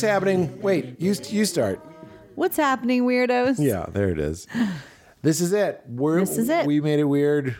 What's happening? Wait, you you start. What's happening, weirdos? Yeah, there it is. This is it. We're, This is it. We made a weird.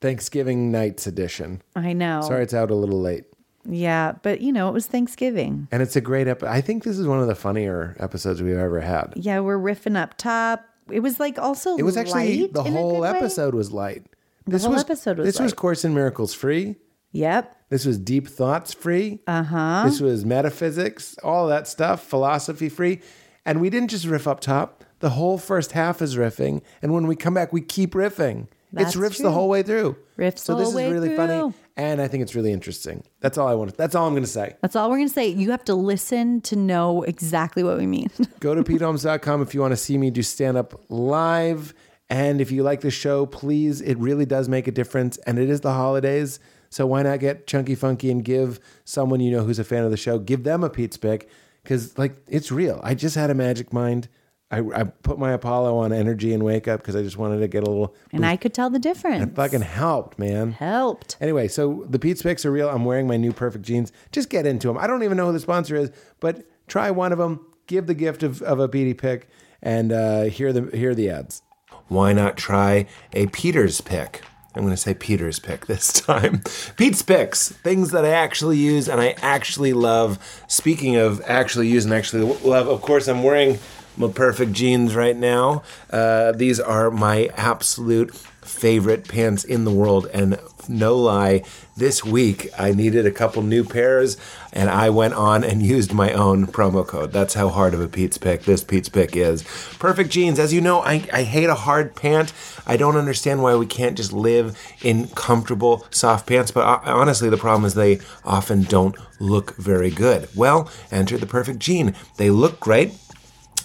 Thanksgiving nights edition. I know. Sorry, it's out a little late. Yeah, but you know, it was Thanksgiving. And it's a great episode. I think this is one of the funnier episodes we've ever had. Yeah, we're riffing up top. It was like also It was actually light the in a whole good way. episode was light. This whole was episode was this was light. Course in Miracles free. Yep. This was deep thoughts free. Uh Uh-huh. This was metaphysics, all that stuff, philosophy free. And we didn't just riff up top. The whole first half is riffing. And when we come back, we keep riffing. That's it's riffs the whole way through. Riffs so the this whole is really through. funny. And I think it's really interesting. That's all I want. That's all I'm going to say. That's all we're gonna say. You have to listen to know exactly what we mean. Go to peteholmes.com if you want to see me do stand up live. And if you like the show, please, it really does make a difference. And it is the holidays. So why not get chunky funky and give someone you know who's a fan of the show, give them a Pete's pick? Because, like, it's real. I just had a magic mind. I, I put my Apollo on energy and wake up because I just wanted to get a little and I could tell the difference. It fucking helped, man. helped. Anyway, so the Pete's picks are real. I'm wearing my new perfect jeans. Just get into them. I don't even know who the sponsor is, but try one of them. Give the gift of, of a Petey pick and uh, hear the hear the ads. Why not try a Peter's pick? I'm going to say Peter's pick this time. Pete's picks, things that I actually use and I actually love. Speaking of actually use and actually love, of course, I'm wearing my perfect jeans right now. Uh, these are my absolute favorite pants in the world. And no lie, this week I needed a couple new pairs and I went on and used my own promo code. That's how hard of a Pete's pick this Pete's pick is. Perfect jeans. As you know, I, I hate a hard pant. I don't understand why we can't just live in comfortable, soft pants. But uh, honestly, the problem is they often don't look very good. Well, enter the perfect jean. They look great.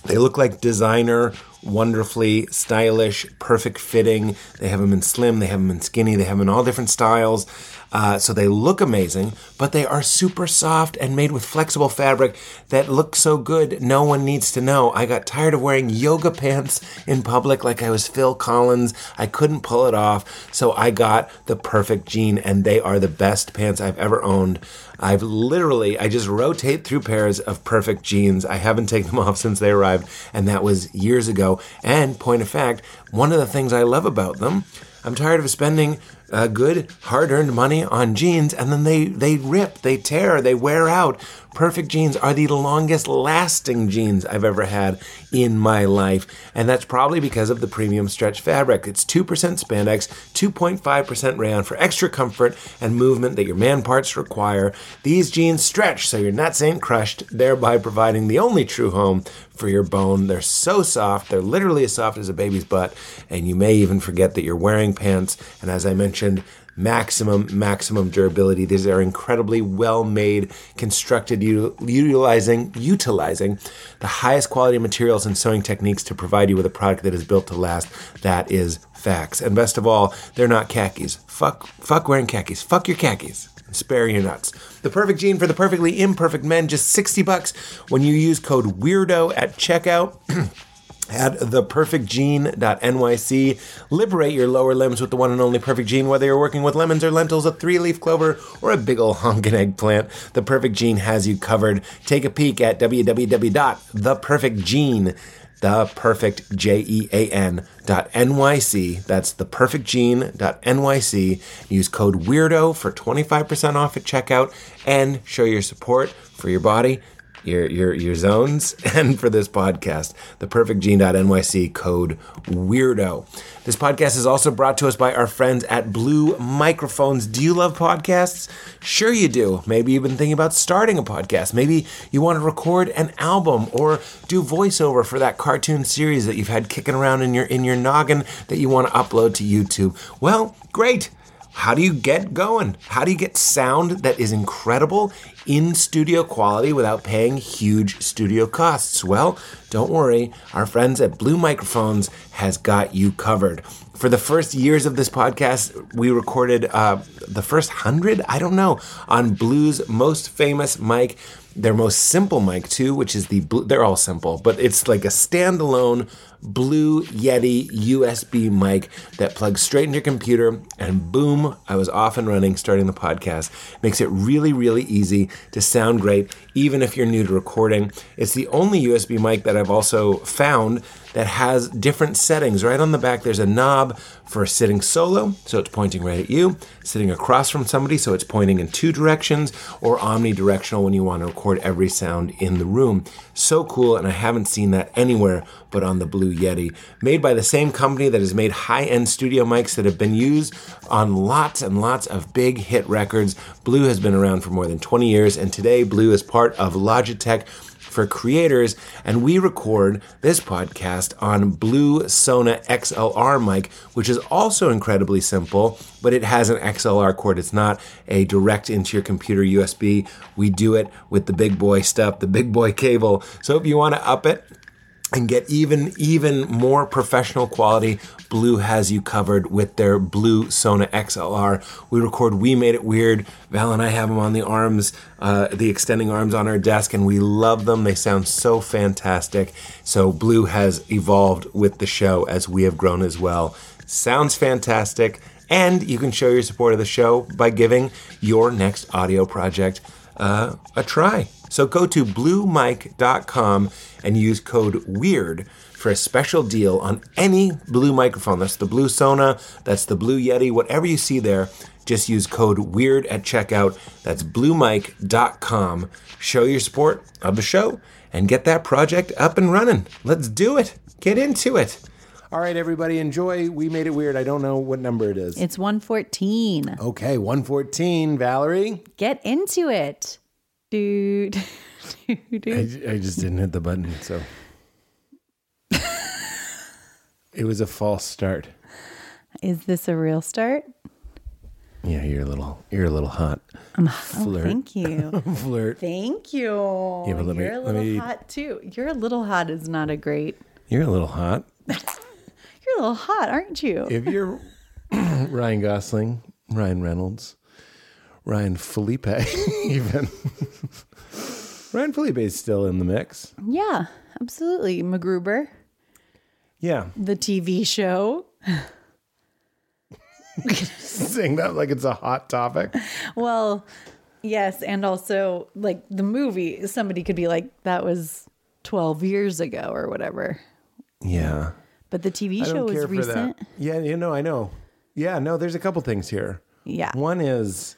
They look like designer, wonderfully stylish, perfect fitting. They have them in slim, they have them in skinny, they have them in all different styles. Uh, so they look amazing, but they are super soft and made with flexible fabric that look so good. No one needs to know. I got tired of wearing yoga pants in public like I was Phil Collins. I couldn't pull it off, so I got the perfect jean, and they are the best pants I've ever owned. I've literally, I just rotate through pairs of perfect jeans. I haven't taken them off since they arrived, and that was years ago. And point of fact, one of the things I love about them, I'm tired of spending uh, good, hard-earned money on jeans, and then they they rip, they tear, they wear out. Perfect jeans are the longest lasting jeans I've ever had in my life, and that's probably because of the premium stretch fabric. It's 2% spandex, 2.5% rayon for extra comfort and movement that your man parts require. These jeans stretch so your nuts ain't crushed, thereby providing the only true home for your bone. They're so soft, they're literally as soft as a baby's butt, and you may even forget that you're wearing pants. And as I mentioned, maximum maximum durability. These are incredibly well made constructed utilizing utilizing the highest quality materials and sewing techniques to provide you with a product that is built to last. That is facts. And best of all they're not khakis. Fuck fuck wearing khakis. Fuck your khakis. Spare your nuts. The perfect jean for the perfectly imperfect men just 60 bucks. When you use code weirdo at checkout at theperfectjean.nyc. Liberate your lower limbs with the one and only Perfect Jean, whether you're working with lemons or lentils, a three leaf clover, or a big ol' honkin' eggplant. The Perfect Jean has you covered. Take a peek at www.theperfectjean. The perfect J E A N dot NYC. That's the perfect jean dot NYC. Use code WEIRDO for 25% off at checkout and show your support for your body your your your zones. And for this podcast the perfect jean.nyc code weirdo. This podcast is also brought to us by our friends at blue microphones. Do you love podcasts? Sure you do. Maybe you've been thinking about starting a podcast. Maybe you want to record an album or do voiceover for that cartoon series that you've had kicking around in your in your noggin that you want to upload to youtube. Well great how do you get going? How do you get sound that is incredible in studio quality without paying huge studio costs? Well, don't worry. Our friends at Blue Microphones has got you covered. For the first years of this podcast, we recorded uh, the first hundred, I don't know, on Blue's most famous mic, their most simple mic too, which is the Blue. They're all simple, but it's like a standalone Blue Yeti USB mic that plugs straight into your computer, and boom, I was off and running starting the podcast. Makes it really, really easy to sound great, even if you're new to recording. It's the only USB mic that I've also found that has different settings. Right on the back, there's a knob for sitting solo, so it's pointing right at you, sitting across from somebody, so it's pointing in two directions, or omnidirectional when you want to record every sound in the room. So cool, and I haven't seen that anywhere but on the Blue Yeti. Made by the same company that has made high end studio mics that have been used on lots and lots of big hit records. Blue has been around for more than 20 years, and today Blue is part of Logitech for creators, and we record this podcast on Blue Sona XLR mic, which is also incredibly simple, but it has an XLR cord. It's not a direct into your computer USB. We do it with the big boy stuff, the big boy cable. So if you want to up it, and get even even more professional quality. Blue has you covered with their blue sona xlr we record we made it weird. Val and i have them on the arms uh, the extending arms on our desk and we love them. They sound so fantastic. So blue has evolved with the show as we have grown as well. Sounds fantastic. And you can show your support of the show by giving your next audio project uh, a try. So go to bluemic.com and use code WEIRD for a special deal on any Blue microphone. That's the Blue Sona, that's the Blue Yeti, whatever you see there. Just use code WEIRD at checkout. That's bluemic.com. Show your support of the show and get that project up and running. Let's do it. Get into it. All right, everybody, enjoy. We made it weird. I don't know what number it is. It's 114. Okay, 114. Valerie? Get into it. Dude. I, I just didn't hit the button, so. it was a false start. Is this a real start? Yeah, you're a little, you're a little hot. I'm a oh, Flirt. Oh, thank you. Flirt. thank you. Yeah, but let You're a let little me- hot too. You're a little hot is not a great. You're a little hot. You're a little hot, aren't you? If you're Ryan Gosling, Ryan Reynolds, Ryan Phillippe, even Ryan Phillippe is still in the mix. yeah, absolutely. MacGruber, Yeah, the TV show. saying that like it's a hot topic. Well, yes, and also like the movie. Somebody could be like, "That was 12 years ago" or whatever. Yeah, But the TV show don't was recent. that. Yeah, you know, I know. Yeah, no, there's a couple things here. Yeah. One is.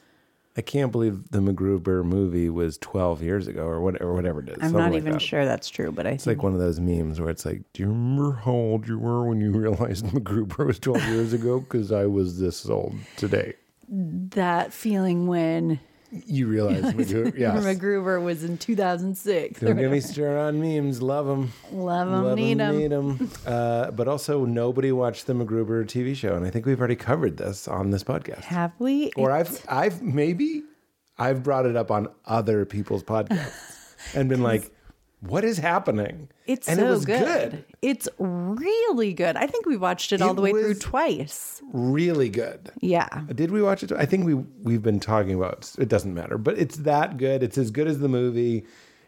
I can't believe the MacGruber movie was 12 years ago or what, or whatever it is. I'm not like even that. sure that's true, but I It's think like one of those memes where it's like, "Do you remember how old you were when you realized MacGruber was 12 years ago? Because I was this old today." that feeling when You realize MacGruber? Yes. MacGruber was in 2006. Don't get me started on memes. Love them. Love 'em, Love need 'em. Need 'em. Uh, but also, nobody watched the MacGruber TV show, and I think we've already covered this on this podcast. Have we? Or I've, I've maybe, I've brought it up on other people's podcasts and been like, "What is happening?" It's and so it was good. It's really good. I think we watched it all the way through twice. Really good. Yeah. Did we watch it? I think we we've been talking about. It doesn't matter, but it's that good. It's as good as the movie.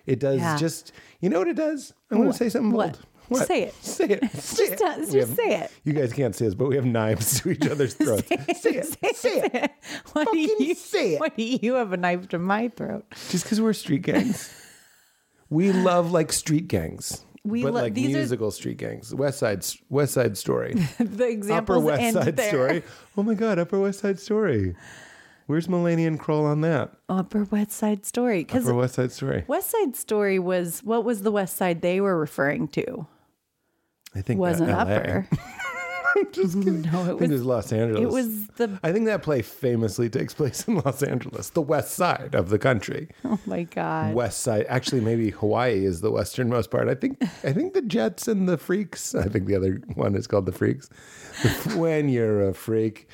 It does Yeah. just. You know what it does? I'm going to say something What? bold. Say it. Say it. Say Just, it. just have- say it. You guys can't see us, but we have knives to each other's throats. say it. Say it. What do Fucking you say it. Why do you have a knife to my throat? Just because we're street gangs. We love like street gangs. We but lo- like these are- musical street gangs. West Side West Side Story. The Upper examples West Side there. Story. Oh my God, Upper West Side Story. Where's Millennium Crawl on that? Upper West Side Story. Upper West Side Story. West Side Story was what was the West Side they were referring to? I think uh, Wasn't that Upper. Just kidding. No, I it think was it was Los Angeles. it was the I think that play famously takes place in Los Angeles, the west side of the country. oh my god. West side, actually, maybe Hawaii is the westernmost part. I think. I think the Jets and the Freaks. I think the other one is called the Freaks. when you're a freak,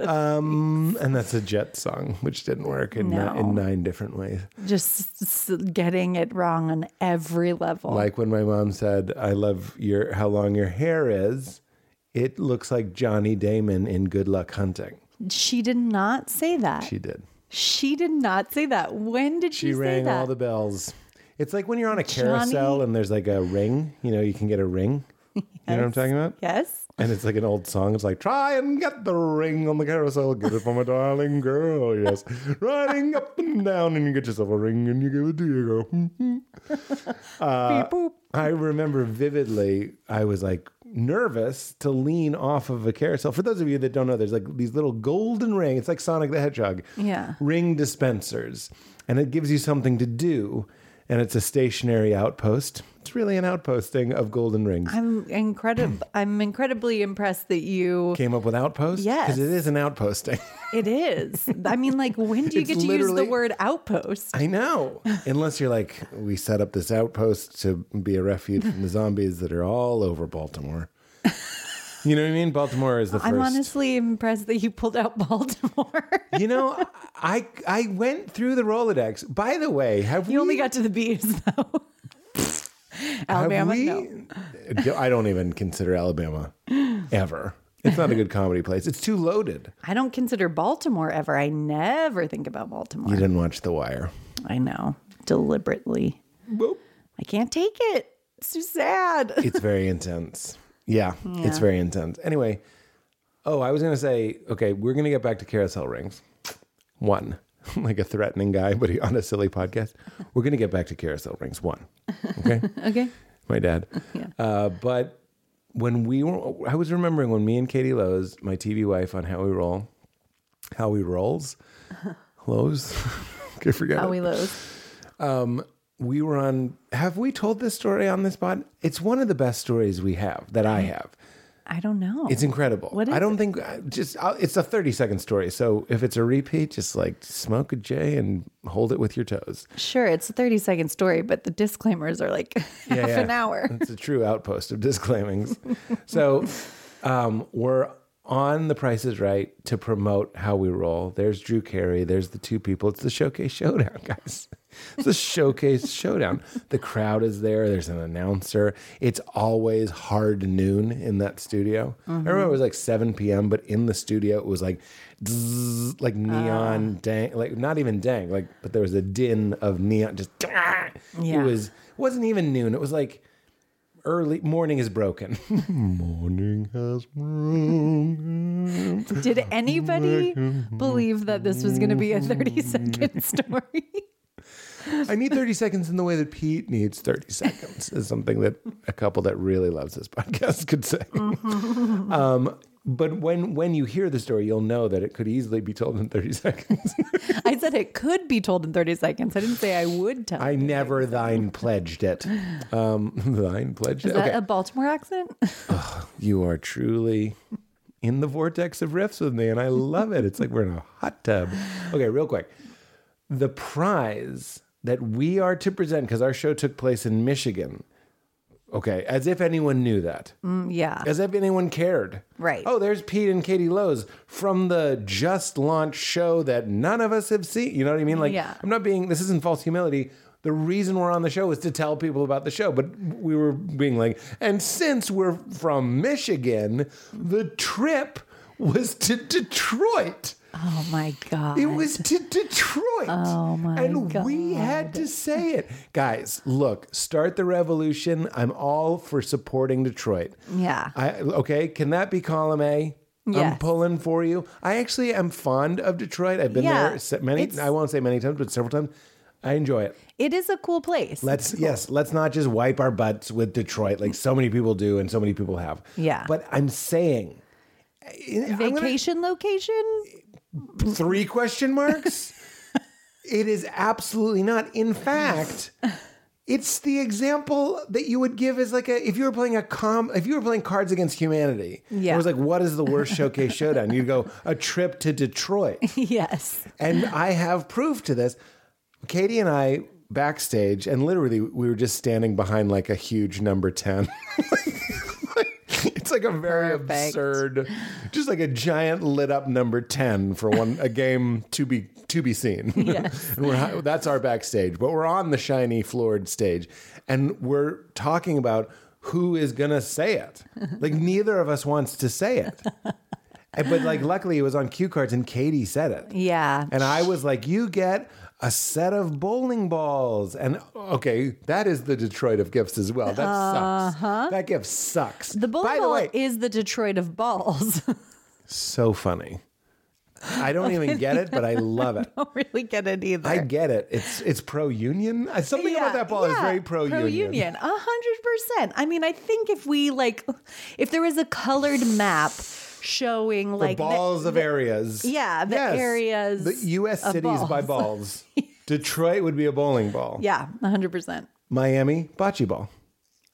um, and that's a Jet song, which didn't work in, ni- No. in nine different ways. Just getting it wrong on every level. Like when my mom said, "I love your how long your hair is." It looks like Johnny Damon in Good Luck Hunting. she did not say that. She, did. She did. not say that. When did she, She say rang all the bells. It's like when you're on a Johnny- carousel and there's like a ring. You know, you can get a ring. You know what I'm talking about? yes. And it's like an old song. It's like, try and get the ring on the carousel. Get it from a darling girl. Yes. Riding up and down, and you get yourself a ring and you give it to you. Go, hmm, hmm. Uh, Beep, boop. I remember vividly, I was like nervous to lean off of a carousel. For those of you that don't know, there's like these little golden ring. It's like Sonic the Hedgehog. Yeah. Ring dispensers. And it gives you something to do. And it's a stationary outpost. It's really an outposting of golden rings. I'm incredible. I'm incredibly impressed that you. Came up with outpost? Yes. Because it is an outposting. It is. I mean, like, when do you It's get to use the word outpost? I know. Unless you're like, we set up this outpost to be a refuge from the zombies that are all over Baltimore. You know what I mean? Baltimore is the 1st I'm honestly impressed that you pulled out Baltimore. You know, I I went through the Rolodex. By the way, have you we only got to the bees though. Alabama, we- no. I don't even consider Alabama ever. It's not a good comedy place. It's too loaded. I don't consider Baltimore ever. I never think about Baltimore. You didn't watch The Wire. I know deliberately. Boop. I can't take it. It's too sad. It's very intense. Yeah, it's very intense. Anyway, oh, I was going to say, okay, we're going to get back to carousel rings. One, like a threatening guy, but he, on a silly podcast. We're going to get back to carousel rings. One. Okay. okay. my dad. Yeah. Uh, but when we were, I was remembering when me and Katie Lowes, my TV wife on How We Roll, How We Rolls, Lowe's, I forget. How we lose. we were on. Have we told this story on this pod? It's one of the best stories we have that I have. I don't know. It's incredible. What is I don't think just I'll, it's a thirty second story. So if it's a repeat, just like smoke a J and hold it with your toes. Sure, it's a 30 second story, but the disclaimers are like half an hour. It's a true outpost of disclaimings. so um, we're on The Price is Right to promote how we roll. There's Drew Carey. There's the two people. It's the showcase showdown, guys. It's a showcase showdown. The crowd is there. There's an announcer. It's always hard noon in that studio. I remember it was like 7 p.m., but in the studio it was like zzz, like neon ah. dang, like not even dang, like but there was a din of neon. Just Yeah. it was it wasn't even noon. It was like early morning is broken. morning has broken. Did anybody believe that this was going to be a 30 second story? I need 30 seconds in the way that Pete needs 30 seconds is something that a couple that really loves this podcast could say. um, but when when you hear the story, you'll know that it could easily be told in 30 seconds. I said it could be told in 30 seconds. I didn't say I would tell. I never thine pledged it. Um, thine pledged Is it. that Okay. a Baltimore accent? You are truly in the vortex of riffs with me, and I love it. It's like we're in a hot tub. Okay, real quick. The prize that we are to present, because our show took place in Michigan. Okay, as if anyone knew that. Mm, yeah. As if anyone cared. Right. Oh, there's Pete and Katie Lowes from the just launched show that none of us have seen. You know what I mean? Like, Yeah. I'm not being, this isn't false humility. The reason we're on the show is to tell people about the show. But we were being like, and since we're from Michigan, the trip was to Detroit. Oh my God. It was to Detroit. Oh, my God. And we had to say it. Guys, look, start the revolution. I'm all for supporting Detroit. Yeah. I okay, can that be column A? am pulling for you. I actually am fond of Detroit. I've been Yeah, there many I won't say many times, but several times. I enjoy it. It is a cool place. Let's yes, let's not just wipe our butts with Detroit like so many people do and so many people have. Yeah. But I'm saying I'm gonna- Vacation location? three question marks it is absolutely not in fact it's the example that you would give as like a if you were playing a com if you were playing cards against humanity Yeah. it was like what is the worst showcase showdown you'd go a trip to detroit yes. and i have proof to this katie and i backstage and literally we were just standing behind like a huge number 10 it's like a very Perfect. absurd just like a giant lit up number 10 for one a game to be to be seen Yes. and we're that's our backstage but we're on the shiny floored stage and we're talking about who is gonna say it like neither of us wants to say it but like luckily it was on cue cards and katie said it Yeah. and I was like, you get a set of bowling balls. And okay, that is the Detroit of gifts as well. That sucks. Uh-huh. That gift sucks. The bowling By the ball way, is the Detroit of balls. so funny. I don't even get it, but I love it. I don't really get it either. I get it. It's it's pro union. Something about that ball is very pro union. Pro-union, a hundred percent. I mean, I think if we like, if there was a colored map showing The like the- balls of areas. Yeah, the areas The U.S. cities by balls. Detroit would be a bowling ball. yeah, a hundred percent. Miami, bocce ball.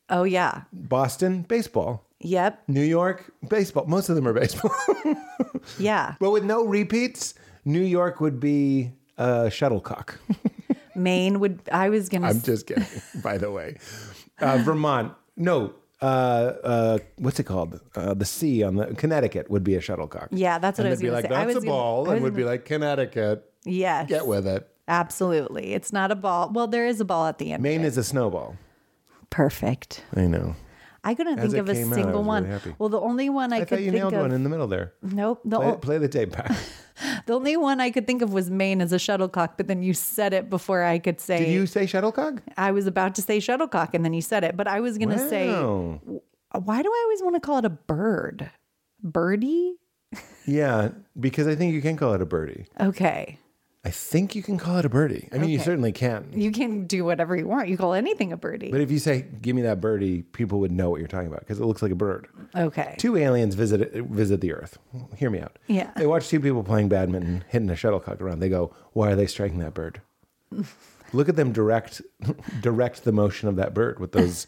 Oh yeah, Boston, baseball. yep, New York, baseball. Most of them are baseball. yeah. but with no repeats, New York would be a shuttlecock. Maine would. I was gonna. I'm s- just kidding, by the way. Uh, Vermont, no. Uh, uh, what's it called? Uh, the C on the Connecticut would be a shuttlecock. Yeah, that's what and I was gonna like, say. That's a gonna- ball, and would be like Connecticut. yes, Get with it. absolutely. It's not a ball. Well, there is a ball at the end. Maine is a snowball. perfect. I know. I couldn't As think of a out, single was one. really well, the only one I, I, could thought you think nailed of. one in the middle there. nope. The, Play, o- play the tape back. the only one I could think of was Maine as a shuttlecock, but then you said it before I could say. Did you say shuttlecock? I was about to say shuttlecock, and then you said it, but I was gonna say, why do I always want to call it a bird? Birdie? Yeah, because I think you can call it a birdie. Okay. I think you can call it a birdie. I mean, you certainly can. You can do whatever you want. You call anything a birdie. But if you say, "Give me that birdie," people would know what you're talking about because it looks like a bird. okay. Two aliens visit visit the Earth. Hear me out. Yeah. They watch two people playing badminton, hitting a shuttlecock around. They go, "Why are they striking that bird?" Look at them direct direct the motion of that bird with those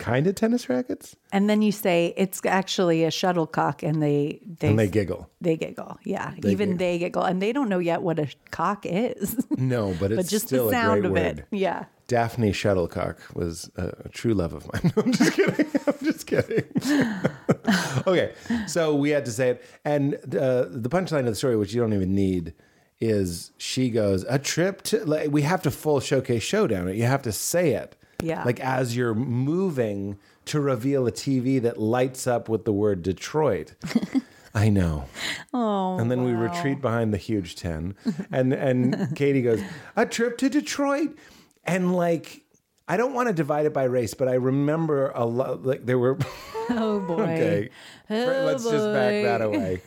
kind of tennis rackets, And then you say it's actually a shuttlecock, and they they and they giggle. they giggle. Yeah, even giggle. they giggle, and they don't know yet what a cock is, No, but it's but just still the sound a of great it. Yeah. Daphne Shuttlecock was a, a true love of mine. I'm just kidding. I'm just kidding. okay, so we had to say it, and uh, the punchline of the story, which you don't even need, is she goes a trip to. Like, we have to full showcase showdown it. You have to say it. Yeah. Like as you're moving to reveal a TV that lights up with the word Detroit. I know. Oh. And then we retreat behind the huge 10. And and Katie goes, "A trip to Detroit." And like I don't want to divide it by race, but I remember a lot like there were Oh boy. Okay. Oh, Let's just back that oh, away.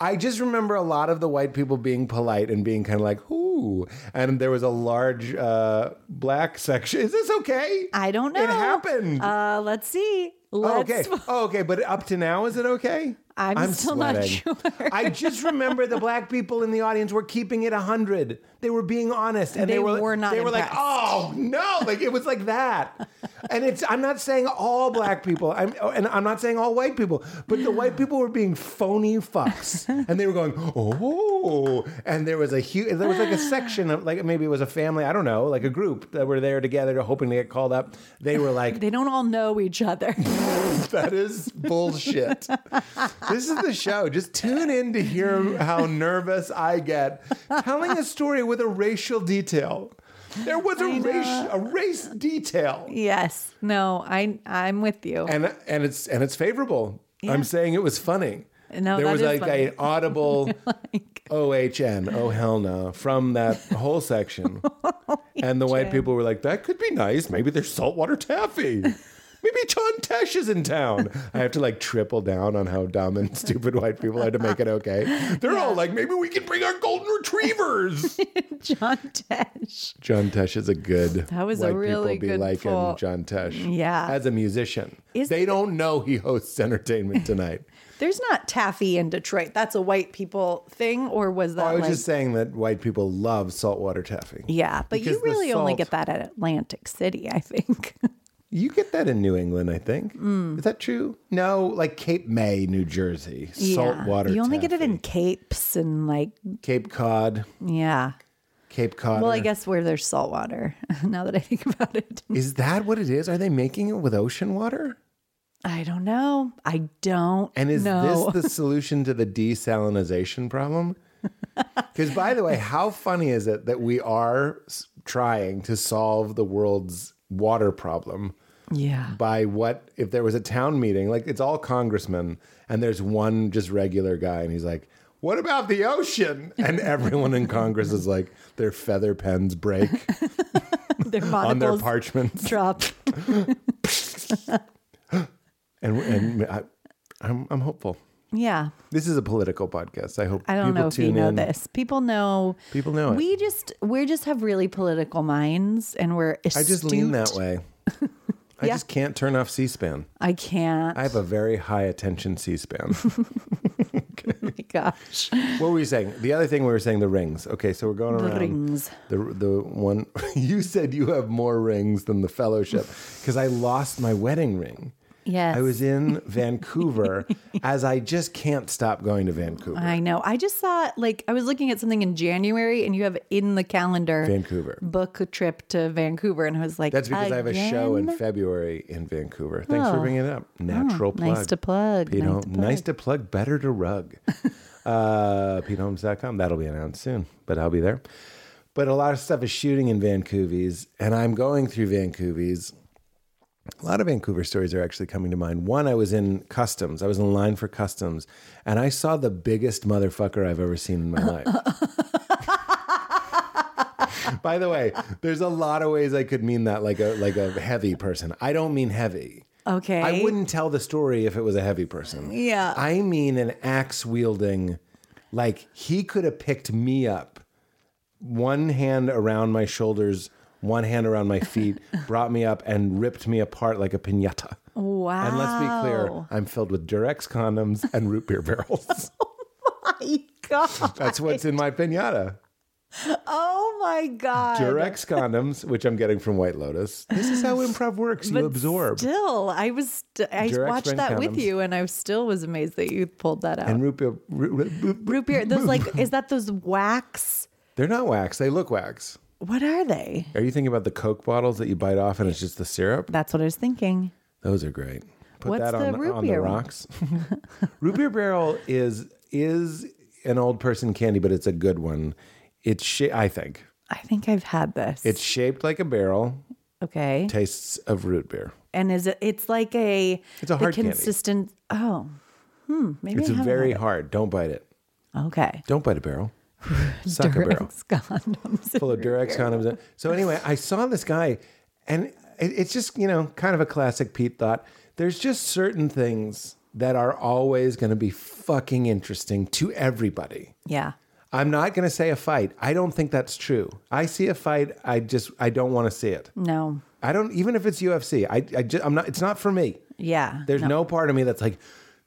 I just remember a lot of the white people being polite and being kind of like, ooh. And there was a large uh, black section. Is this okay? I don't know. It happened. Uh, let's see. Oh, Let's. okay. Oh, okay. But up to now, is it okay? I'm still not sure. I just remember the black people in the audience were keeping it 100. They were being honest. And they, They were, were not They were like, oh, no. Like, it was like that. And it's, I'm not saying all black people, I'm, and I'm not saying all white people, but the white people were being phony fucks. And they were going, oh. And there was a huge, there was like a section of, like, maybe it was a family, I don't know, like a group that were there together hoping to get called up. They were like, They don't all know each other. that is bullshit. this is the show. Just tune in to hear how nervous I get telling a story with a racial detail. There was a race a race detail. yes. No. I. I'm with you. And and it's and it's favorable. Yeah. I'm saying it was funny. No, there was like funny. a audible OHN, oh hell no, from that whole section. and the white people were like, that could be nice. Maybe there's saltwater taffy. Maybe John Tesh is in town. I have to like triple down on how dumb and stupid white people are to make it okay. They're all like, maybe we can bring our golden retrievers. John Tesh. John Tesh is a good. That was a really people be good liking. John Tesh. Yeah. as a musician, Is they don't know he hosts Entertainment Tonight. There's not taffy in Detroit. That's a white people thing, or was that I was like? just saying that white people love saltwater taffy. yeah, but because you the really only get that at Atlantic City, I think. You get that in New England, I think. Mm. Is that true? No, like Cape May, New Jersey, saltwater. You only get it in capes and like Cape Cod. yeah. Cape Cod. Well, I guess where there's salt water. now that I think about it, Is that what it is? Are they making it with ocean water? I don't know. I don't. And is know. this the solution to the desalinization problem? Because, by the way, how funny is it that we are trying to solve the world's water problem yeah. by what if there was a town meeting like it's all congressmen and there's one just regular guy and he's like what about the ocean? And everyone in Congress is like, their feather pens break Their on their parchments. drop. And and I, I'm I'm hopeful. Yeah. This is a political podcast. I hope I don't people know if you know in. this. People know. People know it. We just we just have really political minds, and we're astute. I just lean that way. I just can't turn off C-SPAN. I can't. I have a very high attention C-SPAN. oh my gosh. what were you saying? The other thing we were saying the rings. Okay, so we're going The around rings. the the one you said you have more rings than the fellowship because I lost my wedding ring. Yes. I was in Vancouver as I just can't stop going to Vancouver. I know. I just saw like I was looking at something in January, and you have in the calendar Vancouver. book a trip to Vancouver, and I was like, That's because I have a show in February in Vancouver. Thanks for Oh. bringing it up. Natural plug. Nice to plug. Pete nice, Holmes- to plug. nice to plug. Better to rug. uh, PeteHolmes.com. That'll be announced soon, but I'll be there. But a lot of stuff is shooting in Vancouver's, and I'm going through Vancouver's. A lot of Vancouver stories are actually coming to mind. One, I was in customs. I was in line for customs, and I saw the biggest motherfucker I've ever seen in my life. By the way, there's a lot of ways I could mean that, like a like a heavy person. I don't mean heavy. Okay. I wouldn't tell the story if it was a heavy person. Yeah. I mean an axe wielding, like he could have picked me up, one hand around my shoulders, one hand around my feet, brought me up and ripped me apart like a pinata. Wow. And let's be clear, I'm filled with Durex condoms and root beer barrels. Oh my God. That's what's in my pinata. Oh my God. Durex condoms, which I'm getting from White Lotus. This is how improv works. You But absorb. Still, I was. St- I Durex watched that with you, and I still was amazed that you pulled that out. and root beer. root- root- Root beer. Those like, is that those wax? They're not wax. They look wax. What are they? Are you thinking about the Coke bottles that you bite off and it's just the syrup? That's what I was thinking. Those are great. Put What's that on, the root on the beer one? rocks. root beer barrel is is an old person candy, but it's a good one. It's sh- I think I think I've had this. it's shaped like a barrel. okay. Tastes of root beer. And is it? It's like a. It's a the hard candy. consistent. Oh, hmm. Maybe It's I haven't very hard. Don't bite it. it. Okay. Don't bite a barrel. Suck a barrel. Durex condoms. full of Durex condoms. So anyway, I saw this guy, and it, it's just you know kind of a classic Pete thought. There's just certain things that are always going to be fucking interesting to everybody. Yeah. I'm not going to say a fight. I don't think that's true. I see a fight. I just I don't want to see it. No. I don't even if it's UFC. I I just, I'm not. It's not for me. Yeah. There's no. part of me that's like,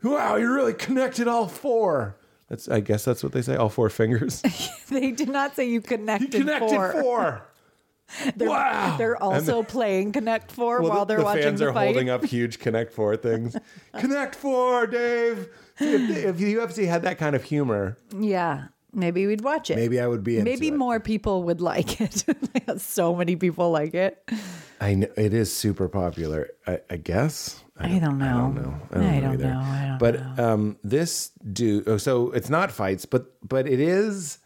wow, you really connected all four. That's I guess that's what they say. All four fingers. They did not say you You connected, connected four. four. They're, Wow. They're also playing Connect Four Well, while they're the watching fans the are fight. holding up huge Connect Four things. Connect Four, Dave. If, if the UFC had that kind of humor, Yeah. Maybe we'd watch it. maybe I would be. Maybe it. more people would like it. so many people like it. I know it is super popular. I, I guess. I don't know. I don't know. I don't, I know, don't either. know. I don't but um, this dude. Oh, so it's not fights, but but it is.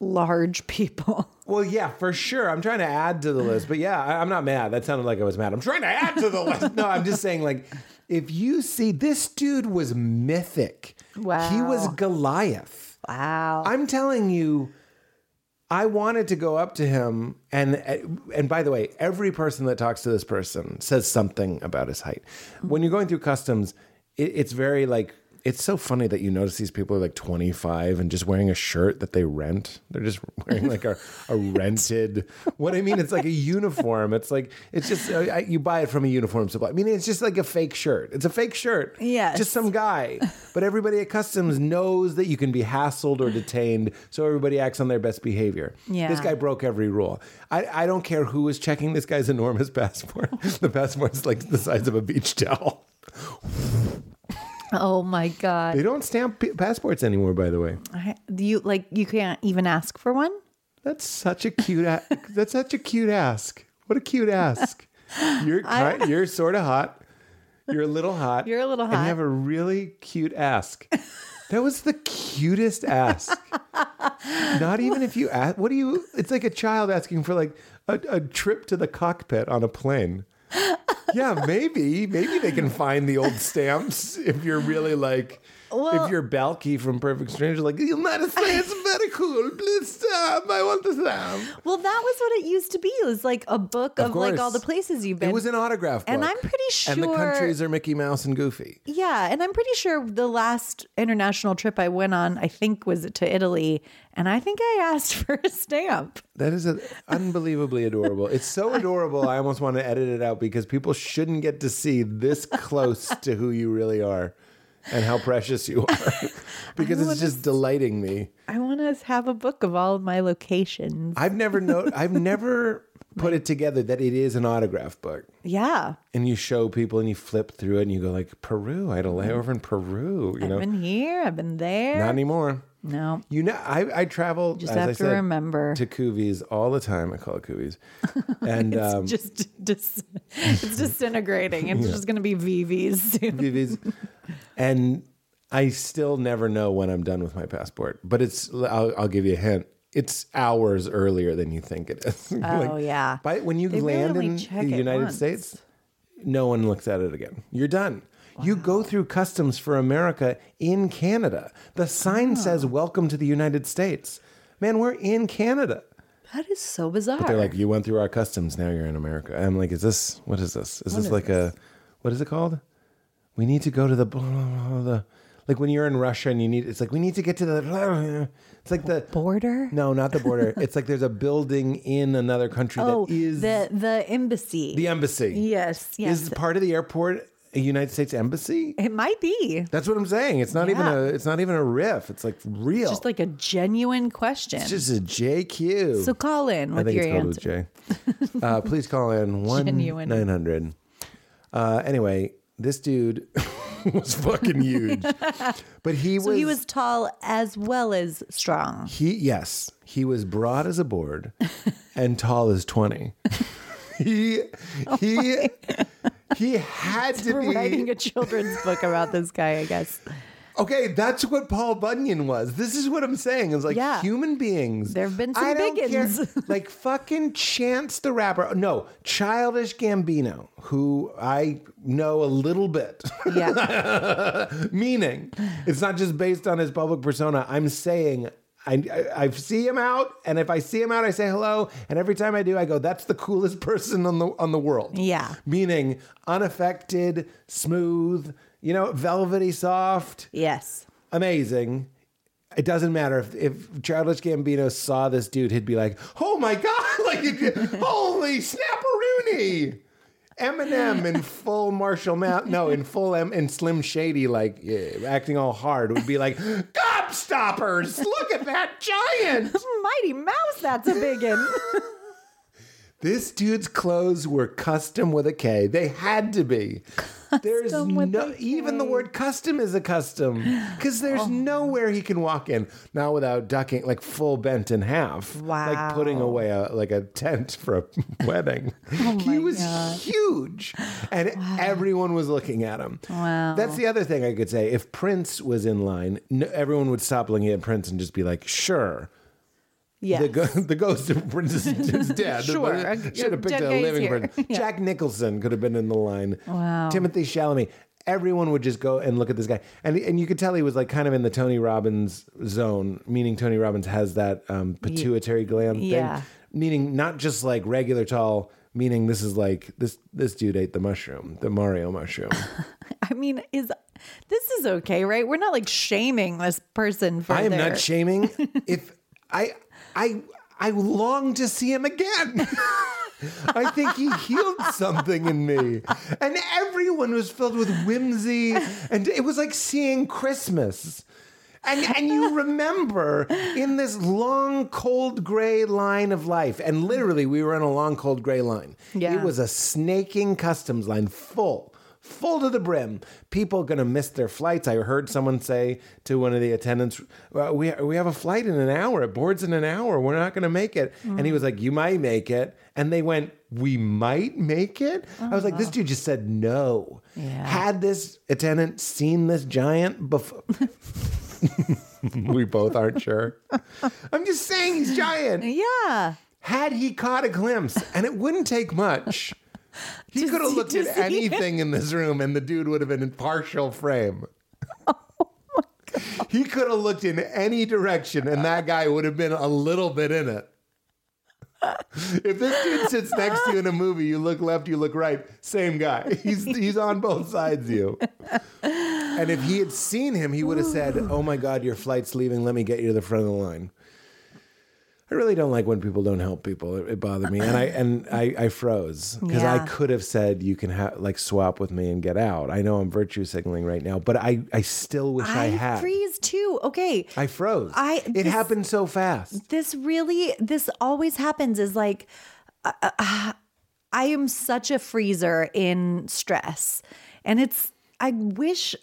Large people. Well, yeah, for sure. I'm trying to add to the list, but yeah, I, I'm not mad. That sounded like I was mad. I'm trying to add to the list. No, I'm just saying, like, if you see this dude was mythic. Wow. He was Goliath. Wow. I'm telling you, I wanted to go up to him, and and by the way, every person that talks to this person says something about his height. When you're going through customs, it, it's very like it's so funny that you notice these people are like 25 and just wearing a shirt that they rent. They're just wearing like a, a rented. What I mean, it's like a uniform. It's like it's just uh, I- you buy it from a uniform supply. I mean, it's just like a fake shirt. It's a fake shirt. Yes. just some guy. But everybody at customs knows that you can be hassled or detained, so everybody acts on their best behavior. Yeah. This guy broke every rule. I, I don't care who is checking this guy's enormous passport. the passport's like the size of a beach towel. Oh my god. They don't stamp p- passports anymore, by the way. I, you like you can't even ask for one. That's such a cute. A- that's such a cute ask. What a cute ask. You're kind, you're sort of hot. You're a little hot. You're a little hot. And you have a really cute ask. That was the cutest ask. Not even if you ask. What do you? It's like a child asking for like a, a trip to the cockpit on a plane. Yeah, maybe. Maybe they can find the old stamps if you're really like. Well- if you're Balki from Perfect Stranger, like the United States, very cool. Please stop. I want to stop. Well, that was what it used to be. It was like a book of, like all the places you've been. It was an autograph book. And I'm pretty sure. And the countries are Mickey Mouse and Goofy. Yeah, and I'm pretty sure the last international trip I went on, I think was to Italy, and I think I asked for a stamp. That is a, unbelievably adorable. It's so adorable. I almost want to edit it out because people shouldn't get to see this close to who you really are and how precious you are because it's just delighting me. I want to have a book of all of my locations. I've never know I've never put it together that it is an autograph book. Yeah, And you show people and you flip through it and you go like Peru. I had a layover in Peru, you know. I've been here, I've been there. Not anymore. No, You know, I, I travel Just as have I to said, remember. to Kuvies all the time. I call it Kuvies. And um, just dis- it's disintegrating. It's just going to be VVs soon. Vivi's. and I still never know when I'm done with my passport. But it's I'll, I'll give you a hint. It's hours earlier than you think it is. Oh, yeah. By, when you They really land only in the it United once. States, no one looks at it again. You're done. You go through customs for America in Canada. The sign Oh. says "Welcome to the United States." Man, we're in Canada. That is so bizarre. But They're like, you went through our customs. Now you're in America. I'm like, is this what is this? Is this is like a what is it called? We need to go to the blah, blah, blah, the like when you're in Russia and you need. It's like we need to get to the. It's like the border. no, not the border. it's like there's a building in another country oh, that is the the embassy. the embassy. yes, yes. Is part of the airport a United States embassy? it might be That's what I'm saying. It's not even Yeah. a. It's not even a riff. It's like real. just like a genuine question. it's just a JQ. so call in I with think your it's called answer. with J. Uh, please call in one Genuine. nine hundred. Uh, anyway, this dude was fucking huge, but he So was he was tall as well as strong. he yes he was broad as a board and tall as twenty. he he he had to be writing a children's book about this guy, I guess. Okay, that's what Paul Bunyan was. This is what I'm saying. Is like Yeah. human beings. There have been some I don't care. biggins. like fucking Chance the Rapper. No, Childish Gambino, who I know a little bit. Yeah. Meaning, it's not just based on his public persona. I'm saying. I, I, I see him out, and if I see him out, I say hello. And every time I do, I go, "That's the coolest person on the on the world." Yeah. meaning unaffected, smooth, you know, velvety, soft yes. amazing. It doesn't matter if, if Childish Gambino saw this dude, he'd be like, "Oh my god! Like, holy snapperoonie!" Eminem in full Marshall Math, no, in full M in Slim Shady, like yeah, acting all hard, would be like, "Gobstoppers! Look at that giant!" Mighty Mouse, that's a big one. This dude's clothes were custom with a K. They had to be. There's no even the word custom is a custom because there's Oh. nowhere he can walk in now without ducking like full bent in half, like putting away a like a tent for a wedding. Oh he Oh my was God. huge, and everyone was looking at him. Wow. That's the other thing I could say. If Prince was in line, no, everyone would stop looking at Prince and just be like, "Sure." Yes. The, go- the ghost of Princess is dead. Sure. Should have picked a living. Prince. Yeah. Jack Nicholson could have been in the line. Wow. Timothée Chalamet. Everyone would just go and look at this guy, and and you could tell he was like kind of in the Tony Robbins zone, meaning Tony Robbins has that um, pituitary gland Yeah. thing, meaning not just like regular tall, meaning this is like this this dude ate the mushroom, the Mario mushroom. I mean, is this is okay, right? We're not like shaming this person for I am their- not shaming. if I I I long to see him again. I think he healed something in me. And everyone was filled with whimsy and it was like seeing Christmas. And and you remember in this long cold gray line of life and literally we were in a long cold gray line. Yeah. It was a snaking customs line full full to the brim. People going to miss their flights. I heard someone say to one of the attendants, well, "We we have a flight in an hour. It boards in an hour. We're not going to make it." And he was like, "You might make it." And they went, "We might make it." I was like, "This oh. dude just said no." Yeah. Had this attendant seen this giant before? we both aren't sure. I'm just saying he's giant. Yeah. Had he caught a glimpse, and it wouldn't take much, he could have looked at anything in this room, and the dude would have been in partial frame. he could have looked in any direction and that guy would have been a little bit in it. If this dude sits next to you in a movie, you look left, you look right, same guy. He's he's on both sides of you. And if he had seen him, he would have said, "Oh my God, your flight's leaving. Let me get you to the front of the line." I really don't like when people don't help people. It, it bothered me, and I and I, I froze because I could have said, "You can have like swap with me and get out." I know I'm virtue signaling right now, but I I still wish I, I had. freeze too. Okay. I froze. I- it this- happened so fast. this really this always happens is like uh, uh, i am such a freezer in stress and it's i wish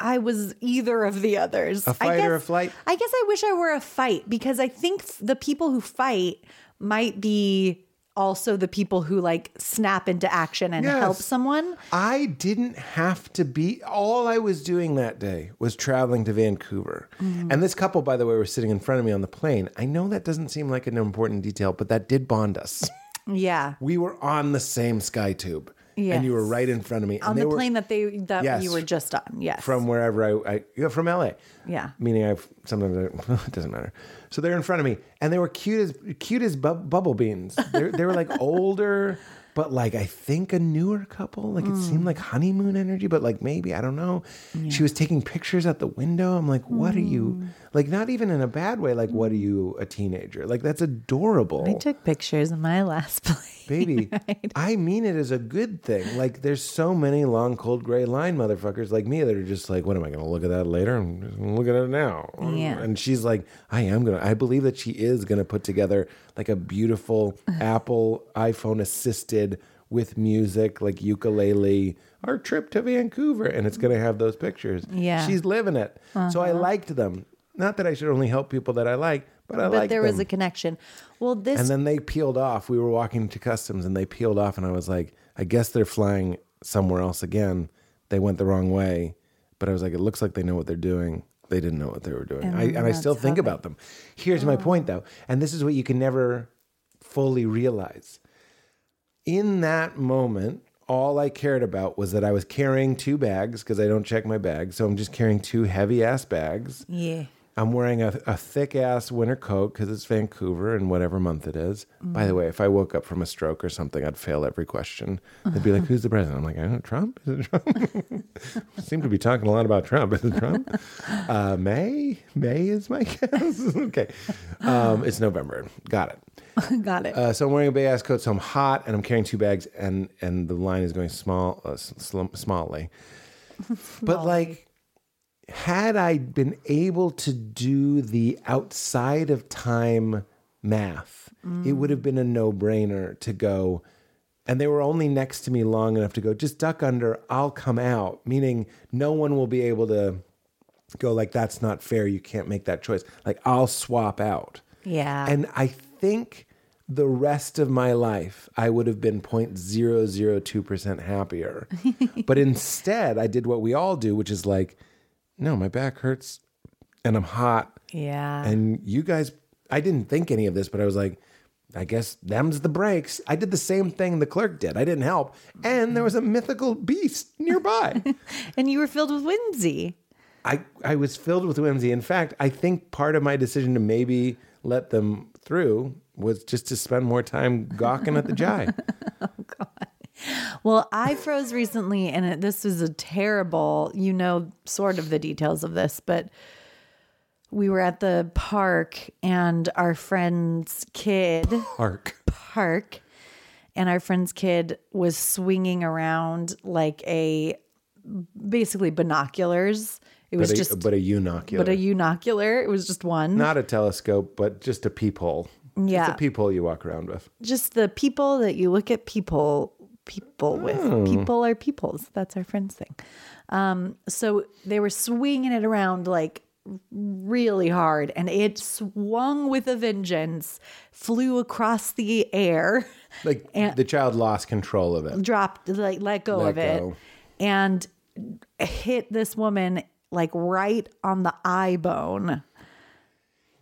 i was either of the others A I fight or a guess- flight? i guess i wish i were a fight because i think the people who fight might be also the people who like snap into action and help someone I didn't have to be. All I was doing that day was traveling to Vancouver. Mm-hmm. And this couple, by the way, were sitting in front of me on the plane. I know that doesn't seem like an important detail, but that did bond us. yeah we were on the same sky tube. And you were right in front of me. On the were plane that they that Yes. you were just on yes from wherever I, I yeah, from LA. Yeah. Meaning I've sometimes I, it doesn't matter. So they're in front of me and they were cute as cute as bu- bubble beans. They're, they were like older, but like I think a newer couple. Like it Mm. seemed like honeymoon energy, but like maybe I don't know. She was taking pictures at the window. I'm like, what are you? Like not even in a bad way. Like what are you? A teenager? Like that's adorable. i took pictures in my last plane Baby, I mean it as a good thing. Like, there's so many long, cold, gray line motherfuckers like me that are just like, what am I going to look at that later? I'm just to look at it now. Yeah. And she's like, I am going to, I believe that she is going to put together like a beautiful Apple iPhone assisted with music, like ukulele, our trip to Vancouver. And it's going to have those pictures. Yeah. She's living it. So I uh-huh. liked them. Not that I should only help people that I like, but I like. but there them. was a connection well this And then they peeled off. We were walking to customs and they peeled off. And I was like, I guess they're flying somewhere else again. They went the wrong way. But I was like, it looks like they know what they're doing. They didn't know what they were doing. And I, and I still think they- about them. Here's my oh. point, though. And this is what you can never fully realize. In that moment, all I cared about was that I was carrying two bags because I don't check my bags. So I'm just carrying two heavy ass bags. yeah I'm wearing a, a thick ass winter coat because it's Vancouver and whatever month it is. By the way, if I woke up from a stroke or something, I'd fail every question. They'd be like, "Who's the president?" I'm like, "I don't know. Trump? Is it Trump?" Seem to be talking a lot about Trump. Is it Trump? Uh, May? May is my guess. okay, um, it's November. Got it. got it Uh, so I'm wearing a big ass coat, so I'm hot, and I'm carrying two bags, and and the line is going small, uh, sl- smallly. But like, had I been able to do the outside of time math, it would have been a no brainer to go. And they were only next to me long enough to go, just duck under, I'll come out. Meaning, no one will be able to go, like, that's not fair. You can't make that choice. Like, I'll swap out. yeah And I think the rest of my life, I would have been 0.002% happier. but instead, I did what we all do, which is like, no, my back hurts and I'm hot. yeah And you guys, I didn't think any of this, but I was like, I guess them's the breaks. I did the same thing the clerk did. I didn't help. And there was a mythical beast nearby. and you were filled with whimsy I, I was filled with whimsy. In fact, I think part of my decision to maybe let them through was just to spend more time gawking at the jai. Well, I froze recently, and it, this is a terrible, you know, sort of the details of this, but we were at the park, and our friend's kid, Park. park, and our friend's kid was swinging around like a basically binoculars. It was But a, just, but a unocular. but a unocular. It was just one. Not a telescope, but just a peephole. Yeah. Just a peephole you walk around with. just the people that you look at people people with Hmm. people are peoples that's our friends thing um so they were swinging it around like really hard and it swung with a vengeance flew across the air Like And- the child lost control of it. dropped like let go Let of it and hit this woman like right on the eye bone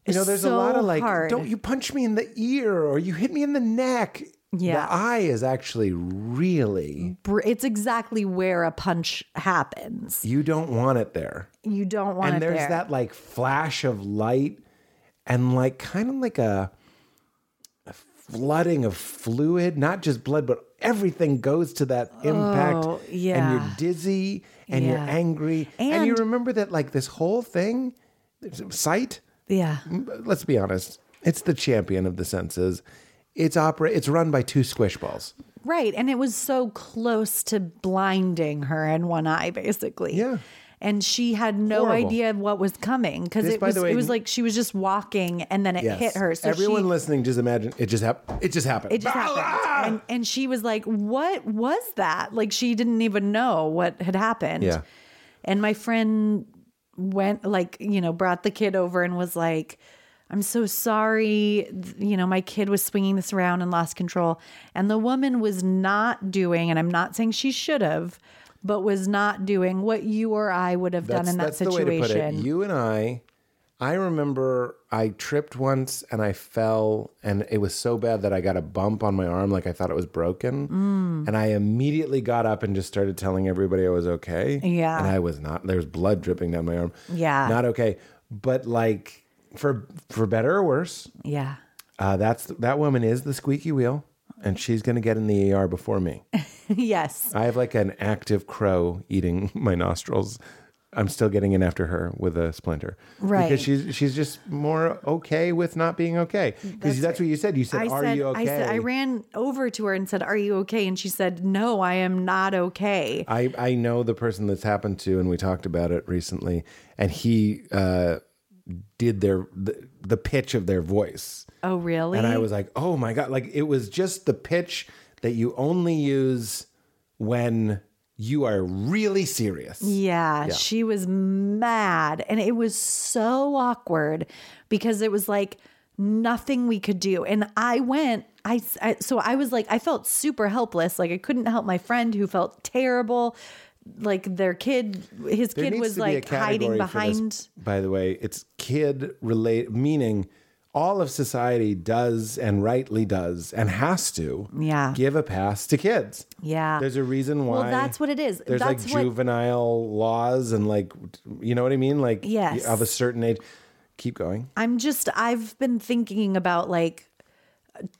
You know, there's a lot of like, hard. don't you punch me in the ear or you hit me in the neck. Yeah. The eye is actually really. It's exactly where a punch happens. you don't want it there. You don't want and it there. And there's that like flash of light and like kind of like a, a flooding of fluid, not just blood, but everything goes to that impact. Oh, And you're dizzy and you're angry. And, you remember that like this whole thing, sight, yeah. let's be honest, it's the champion of the senses. It's opera. It's run by two squish balls. Right. And it was so close to blinding her in one eye, basically. Yeah. And she had no Horrible. idea what was coming because This, it by was the way- it was like she was just walking and then it hit her. So Everyone she, listening, just imagine it just happened. It just happened. it just happened. Ah! And and she was like, What was that? Like she didn't even know what had happened. Yeah. And my friend went like, you know, brought the kid over and was like, I'm so sorry. You know, my kid was swinging this around and lost control. And the woman was not doing, and I'm not saying she should have, but was not doing what you or I would have done in that that's the way to put it. situation. You and I, I remember I tripped once and I fell, and it was so bad that I got a bump on my arm, like I thought it was broken. Mm. And I immediately got up and just started telling everybody I was okay. Yeah. And I was not. There was blood dripping down my arm. Yeah. Not okay. But like for for better or worse, yeah. uh, that's that woman is the squeaky wheel, and she's going to get in the ER before me. yes. I have like an active crow eating my nostrils. I'm still getting in after her with a splinter, Right. Because she's she's just more okay with not being okay. Because that's, what you said. You said, I "Are said, you okay?" I said, I ran over to her and said, Are you okay? And she said, No, I am not okay. I, I know the person that's happened to, and we talked about it recently. And he uh, did their the, the pitch of their voice, Oh, really? and I was like, "Oh my god!" Like it was just the pitch that you only use when you are really serious. Yeah, Yeah. she was mad. And it was so awkward because it was like nothing we could do. And I went, I, I- so I was like, I felt super helpless. Like I couldn't help my friend who felt terrible. Like their kid, his There kid was be like hiding for this, behind. by the way, it's kid relate, meaning all of society does and rightly does and has to Yeah. give a pass to kids. Yeah. There's a reason why. Well, that's what it is. There's That's like what- juvenile laws and like, you know what I mean? Like, Yes. of a certain age. Keep going. I'm just, I've been thinking about like,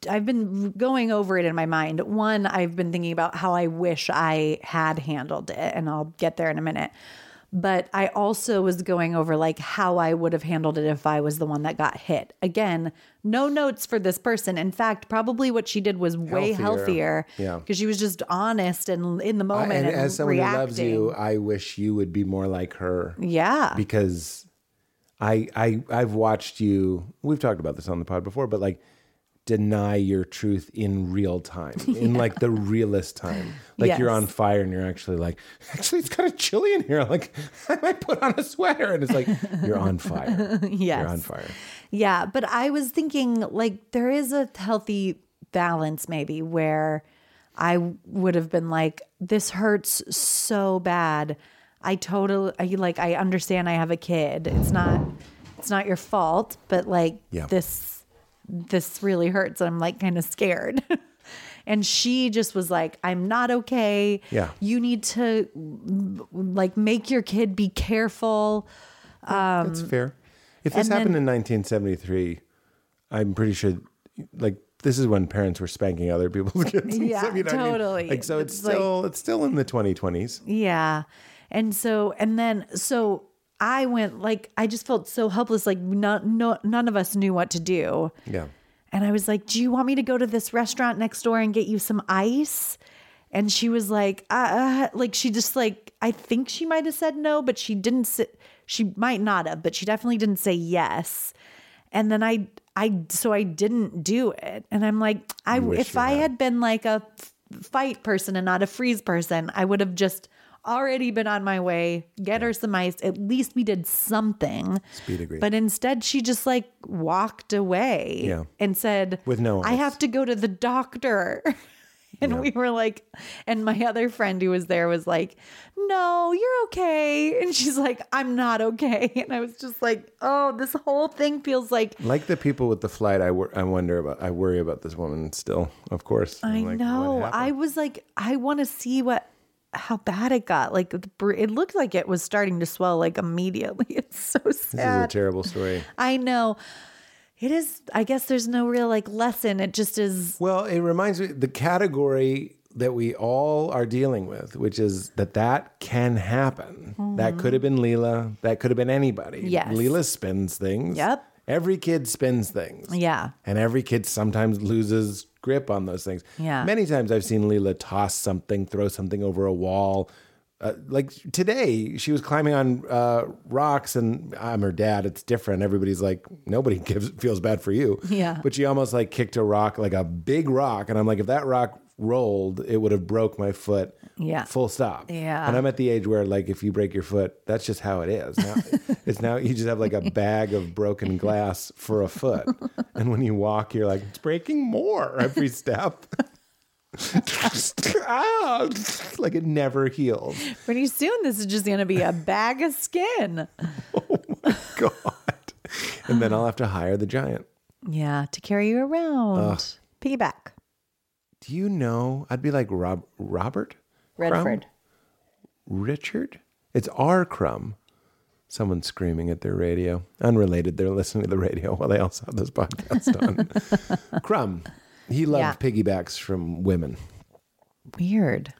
I've been going over it in my mind. One, I've been thinking about how I wish I had handled it, and I'll get there in a minute. But I also was going over like how I would have handled it if I was the one that got hit. Again, no notes for this person. In fact, probably what she did was way Healthier. Yeah. Because she was just honest and in the I- moment. and and as someone reacting. who loves you, I wish you would be more like her. Yeah. because I I I've watched you. We've talked about this on the pod before, but like deny your truth in real time, in like the realest time. Like you're on fire and you're actually like, actually, it's kind of chilly in here. Like I might put on a sweater, and it's like you're on fire. yes. You're on fire. Yeah, but I was thinking like there is a healthy balance maybe where I would have been like this hurts so bad. I totally I, like I understand I have a kid. It's not it's not your fault, but like Yeah. this this really hurts. I'm like kind of scared. and she just was like I'm not okay. Yeah. You need to like make your kid be careful. That's fair. If this Um, happened then- in 1973, I'm pretty sure, like this is when parents were spanking other people's kids. Yeah, stuff, you know what I mean? totally. Like so, it's, It's like- still it's still in the 2020s. Yeah. And so, and then, so I went like, I just felt so helpless. Like, no, no, none of us knew what to do. Yeah. And I was like, Do you want me to go to this restaurant next door and get you some ice? And she was like, uh, uh, like, she just like, I think she might have said no, but she didn't say, she might not have, but she definitely didn't say yes. And then I, I, so I didn't do it. And I'm like, I, if I had. had been like a fight person and not a freeze person, I would have just already been on my way, get her some ice. At least we did something. Speed agreed. But instead, she just like walked away Yeah. and said, With no I ice. have to go to the doctor. And we were like, and my other friend who was there was like, no, you're okay. And she's like, I'm not okay. And I was just like, oh, this whole thing feels like Like the people with the flight, I, wor- I wonder about. I worry about this woman still. Of course, I know. I was like, I want to see what how bad it got. Like it looked like it was starting to swell like immediately. It's so sad. This is a terrible story. I know. It is. I guess there's no real like lesson. It just is. Well, it reminds me the category that we all are dealing with, which is that that can happen. That could have been Leela. That could have been anybody. Mm-hmm. Yes. Leela spins things. Yep. Every kid spins things. Yeah. And every kid sometimes loses grip on those things. Yeah. Many times I've seen Leela toss something, throw something over a wall. Uh, like today, she was climbing on uh, rocks, and I'm her dad. It's different. Everybody's like, nobody gives feels bad for you. Yeah. But she almost like kicked a rock, like a big rock, and I'm like, if that rock rolled, it would have broke my foot. Yeah. Full stop. Yeah. And I'm at the age where, like, if you break your foot, that's just how it is. Now, it's now you just have like a bag of broken glass for a foot, and when you walk, you're like, it's breaking more every step. ah, like it never heals. Pretty soon, this is just to be a bag of skin. oh my God. And then I'll have to hire the giant. Yeah, to carry you around. Piggyback. Do you know? I'd be like Rob, Robert Crumb? Redford. Richard. It's R. Crumb. Someone screaming at their radio. Unrelated. They're listening to the radio while they also have this podcast on. Crumb. He loved Yeah. piggybacks from women. Weird.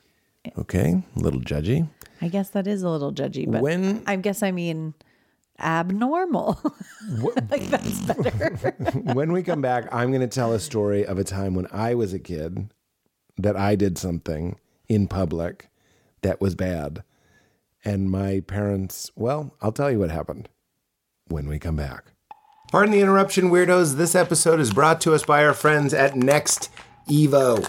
Okay, a little judgy. I guess that is a little judgy, but When- I guess I mean abnormal. like that's better. when we come back, I'm going to tell a story of a time when I was a kid that I did something in public that was bad. And my parents, well, I'll tell you what happened when we come back. Pardon the interruption, weirdos. This episode is brought to us by our friends at Next Evo.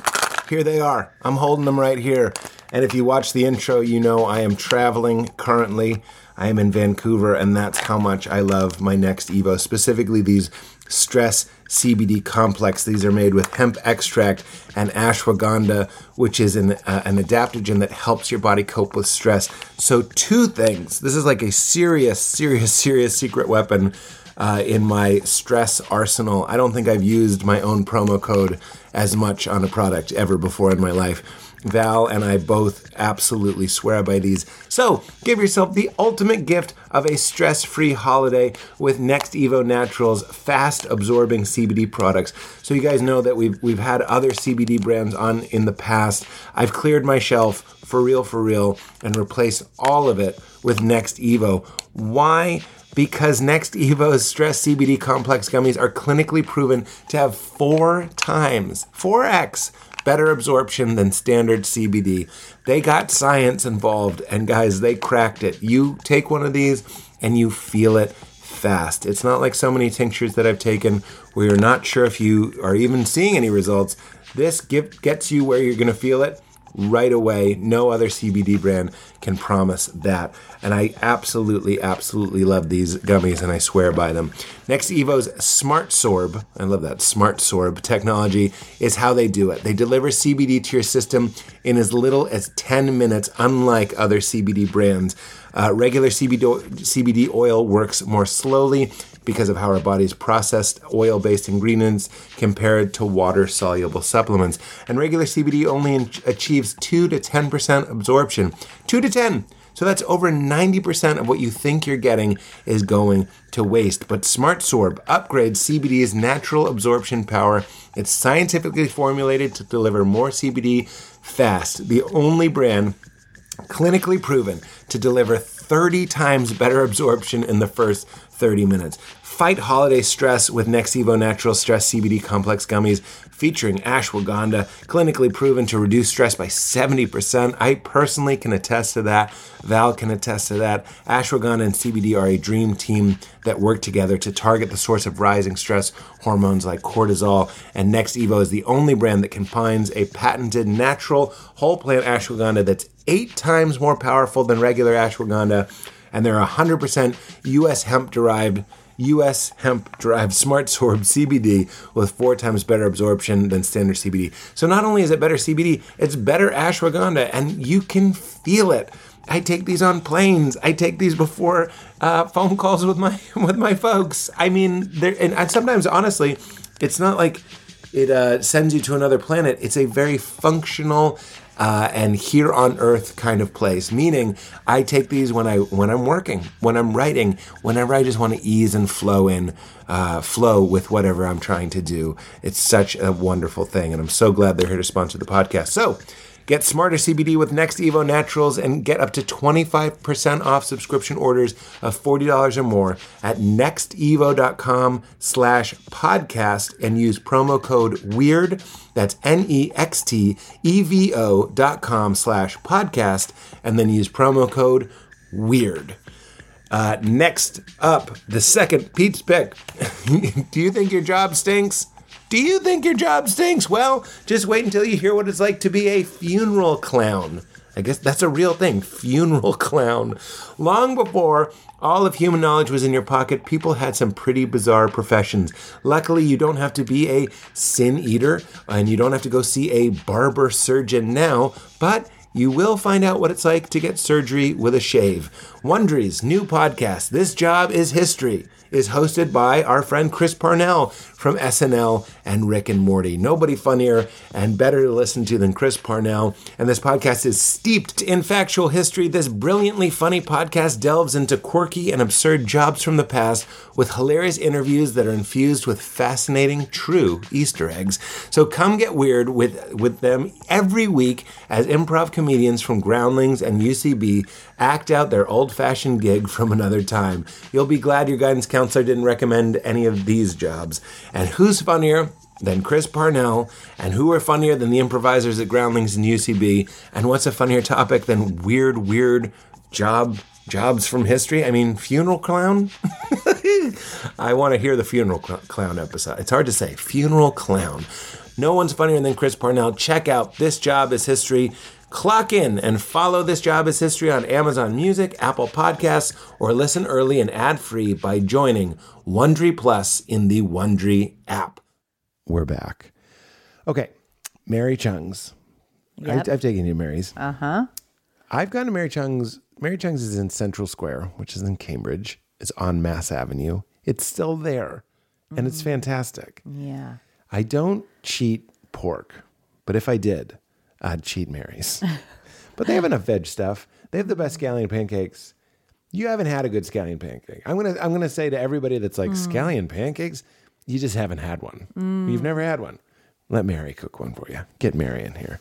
Here they are. I'm holding them right here. And if you watch the intro, you know I am traveling currently. I am in Vancouver, and that's how much I love my Next Evo, specifically these Stress CBD complex. These are made with hemp extract and ashwagandha, which is an, uh, an adaptogen that helps your body cope with stress. So, two things. This is like a serious, serious, serious secret weapon uh, in my stress arsenal. I don't think I've used my own promo code as much on a product ever before in my life. Val and I both absolutely swear by these. So, give yourself the ultimate gift of a stress free holiday with Next Evo Naturals fast absorbing CBD products. So, you guys know that we've, we've had other CBD brands on in the past. I've cleared my shelf for real, for real, and replaced all of it with Next Evo. Why? Because Next Evo's Stress CBD Complex gummies are clinically proven to have four times, 4x, better absorption than standard CBD. They got science involved, and guys, they cracked it. You take one of these and you feel it fast. It's not like so many tinctures that I've taken where you're not sure if you are even seeing any results. This gift gets you where you're going to feel it right away. No other CBD brand can promise that. And I absolutely, absolutely love these gummies and I swear by them. Next Evo's Smart Sorb, I love that Smart Sorb technology, is how they do it. They deliver CBD to your system in as little as 10 minutes, unlike other CBD brands. Uh, regular CBD, CBD oil works more slowly because of how our bodies process oil based ingredients compared to water soluble supplements. And regular CBD only achieves 2 to 10% absorption. 2 to 10! So that's over 90% of what you think you're getting is going to waste. But Smart Sorb upgrades CBD's natural absorption power. It's scientifically formulated to deliver more CBD fast. The only brand clinically proven to deliver 30 times better absorption in the first 30 minutes. Fight holiday stress with Next Evo Natural Stress CBD Complex Gummies featuring ashwagandha, clinically proven to reduce stress by 70%. I personally can attest to that. Val can attest to that. Ashwagandha and CBD are a dream team that work together to target the source of rising stress hormones like cortisol. And Next Evo is the only brand that combines a patented natural whole plant ashwagandha that's eight times more powerful than regular ashwagandha. And they're 100% US hemp derived U.S. hemp derived Smart Sorb CBD with four times better absorption than standard CBD. So not only is it better CBD, it's better ashwagandha, and you can feel it. I take these on planes. I take these before uh, phone calls with my with my folks. I mean, and, and sometimes honestly, it's not like it uh, sends you to another planet. It's a very functional uh, and here on earth kind of place. Meaning, I take these when I when I'm working, when I'm writing, whenever I just want to ease and flow in, uh, flow with whatever I'm trying to do. It's such a wonderful thing, and I'm so glad they're here to sponsor the podcast. So. Get smarter CBD with Next Evo Naturals and get up to 25% off subscription orders of $40 or more at nextevo.com slash podcast and use promo code WEIRD. That's N-E-X-T-E-V-O dot com slash podcast and then use promo code WEIRD. Uh, next up, the second Pete's pick. Do you think your job stinks? Do you think your job stinks? Well, just wait until you hear what it's like to be a funeral clown. I guess that's a real thing, funeral clown. Long before all of human knowledge was in your pocket, people had some pretty bizarre professions. Luckily, you don't have to be a sin eater and you don't have to go see a barber surgeon now, but you will find out what it's like to get surgery with a shave. Wondery's new podcast, This Job is History, is hosted by our friend Chris Parnell from SNL and Rick and Morty. Nobody funnier and better to listen to than Chris Parnell. And this podcast is steeped in factual history. This brilliantly funny podcast delves into quirky and absurd jobs from the past with hilarious interviews that are infused with fascinating, true Easter eggs. So come get weird with, with them every week as improv comedians from Groundlings and UCB act out their old fashioned gig from another time. You'll be glad your guidance counselor didn't recommend any of these jobs. And who's funnier than Chris Parnell? And who are funnier than the improvisers at Groundlings and UCB? And what's a funnier topic than weird, weird job jobs from history? I mean, funeral clown? I want to hear the funeral cl- clown episode. It's hard to say. Funeral clown. No one's funnier than Chris Parnell. Check out This Job is History. Clock in and follow This Job is History on Amazon Music, Apple Podcasts, or listen early and ad free by joining Wondery Plus in the Wondery app. We're back. Okay, Mary Chung's. Yep. I, I've taken you to Mary's. Uh huh. I've gone to Mary Chung's. Mary Chung's is in Central Square, which is in Cambridge. It's on Mass Avenue. It's still there, and it's fantastic. Yeah. I don't cheat pork, but if I did, I'd cheat Mary's. but they have enough veg stuff. They have the best scallion pancakes. You haven't had a good scallion pancake. I'm gonna I'm gonna say to everybody that's like scallion pancakes, you just haven't had one. You've never had one. Let Mary cook one for you. Get Mary in here.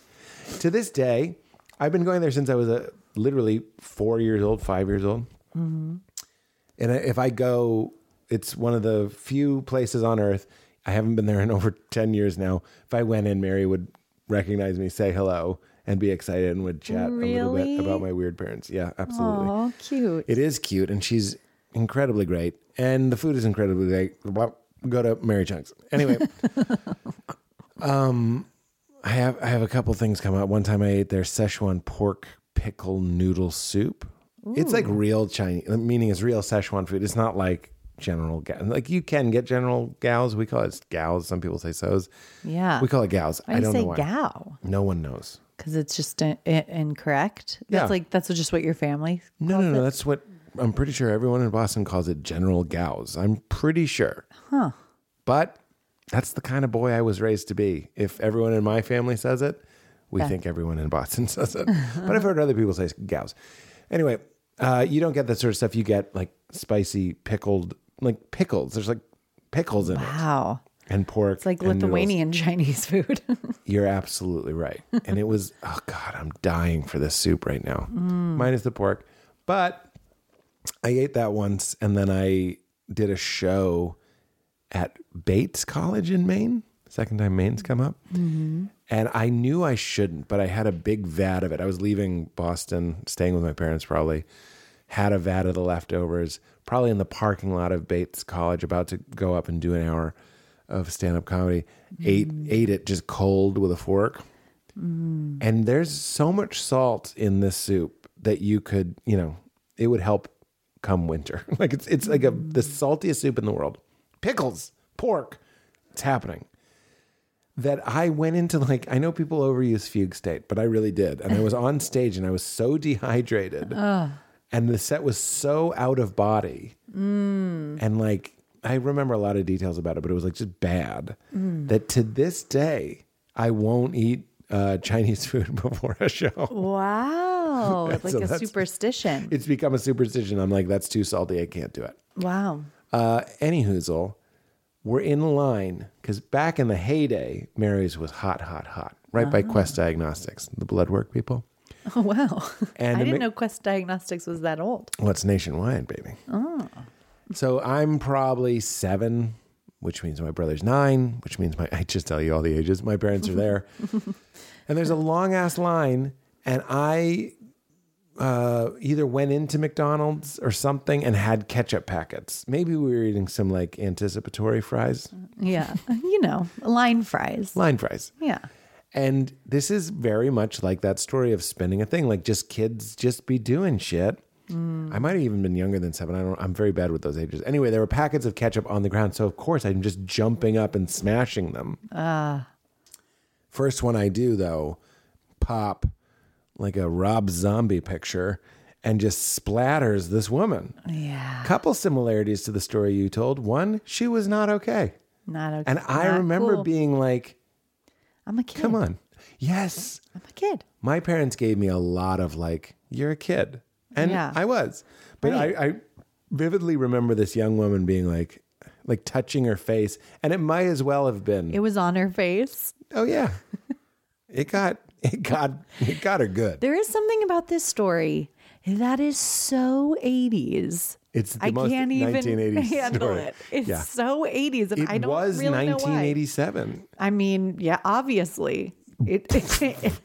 To this day, I've been going there since I was a, literally four years old, five years old. Mm-hmm. And if I go, it's one of the few places on earth. I haven't been there in over 10 years now. If I went in, Mary would recognize me, say hello, and be excited and would chat a little bit about my weird parents. Yeah, absolutely. Oh, cute. It is cute, and she's incredibly great. And the food is incredibly great. Well, Go to Mary Chung's. Anyway, um, I have I have a couple things come up. One time I ate their Szechuan pork pickle noodle soup. It's like real Chinese, meaning it's real Szechuan food. It's not like general ga- like you can get general gals. We call it gals. Some people say Tso's. yeah. We call it gals. Why I you don't say know why. No one knows. Because it's just in, in- incorrect. That's Yeah. like that's just what your family. No, no, no. it? That's what I'm pretty sure everyone in Boston calls it general gals. I'm pretty sure. Huh. But that's the kind of boy I was raised to be. If everyone in my family says it, we think everyone in Boston says it. but I've heard other people say gals. Anyway, uh, you don't get that sort of stuff. You get like spicy pickled, like pickles. There's like pickles in it Wow. and pork. It's like and noodles. Lithuanian Chinese food. You're absolutely right. And it was, oh God, I'm dying for this soup right now, minus the pork. But I ate that once and then I did a show at Bates College in Maine. Second time Maine's come up. Mm-hmm. And I knew I shouldn't, but I had a big vat of it. I was leaving Boston, staying with my parents probably, had a vat of the leftovers, probably in the parking lot of Bates College, about to go up and do an hour of stand up comedy. Ate mm. ate it just cold with a fork. Mm. And there's so much salt in this soup that you could, you know, it would help come winter. like it's it's like a the saltiest soup in the world. Pickles, pork, it's happening. That I went into like I know people overuse fugue state, but I really did, and I was on stage and I was so dehydrated, and the set was so out of body, mm. and like I remember a lot of details about it, but it was like just bad. Mm. That to this day I won't eat uh, Chinese food before a show. Wow. It's like So a superstition. It's become a superstition. I'm like, that's too salty. I can't do it. Wow. Uh, anyhoozle, we're in line because back in the heyday, Mary's was hot, hot, hot, right by Quest Diagnostics, the blood work people. Oh, wow. And I didn't make- know Quest Diagnostics was that old. Well, it's nationwide, baby. Oh. So I'm probably seven, which means my brother's nine, which means my, I just tell you all the ages. My parents are there. and there's a long ass line. And I uh, either went into McDonald's or something and had ketchup packets. Maybe we were eating some like anticipatory fries, Yeah. you know, line fries. line fries. Yeah. And this is very much like that story of spinning a thing, like just kids just be doing shit. I might have even been younger than seven. I don't. I'm very bad with those ages. Anyway, there were packets of ketchup on the ground, so of course I'm just jumping up and smashing them. Ah! First one I do though, pop like a Rob Zombie picture, and just splatters this woman. Yeah. Couple similarities to the story you told. One, she was not okay, Not okay. and I not remember cool. being like, I'm a kid. "Come on, yes." I'm a kid. my parents gave me a lot of like, you're a kid. And Yeah. I was. But Right. I, I vividly remember this young woman being like, like touching her face. And it might as well have been, It was on her face. oh yeah. it got, it got, it got her good. There is something about this story that is so 80s. It's the I most can't even 1980s handle story. it. It's Yeah. so 80s, and It I don't was really know why. 1987. I mean, yeah, obviously. It,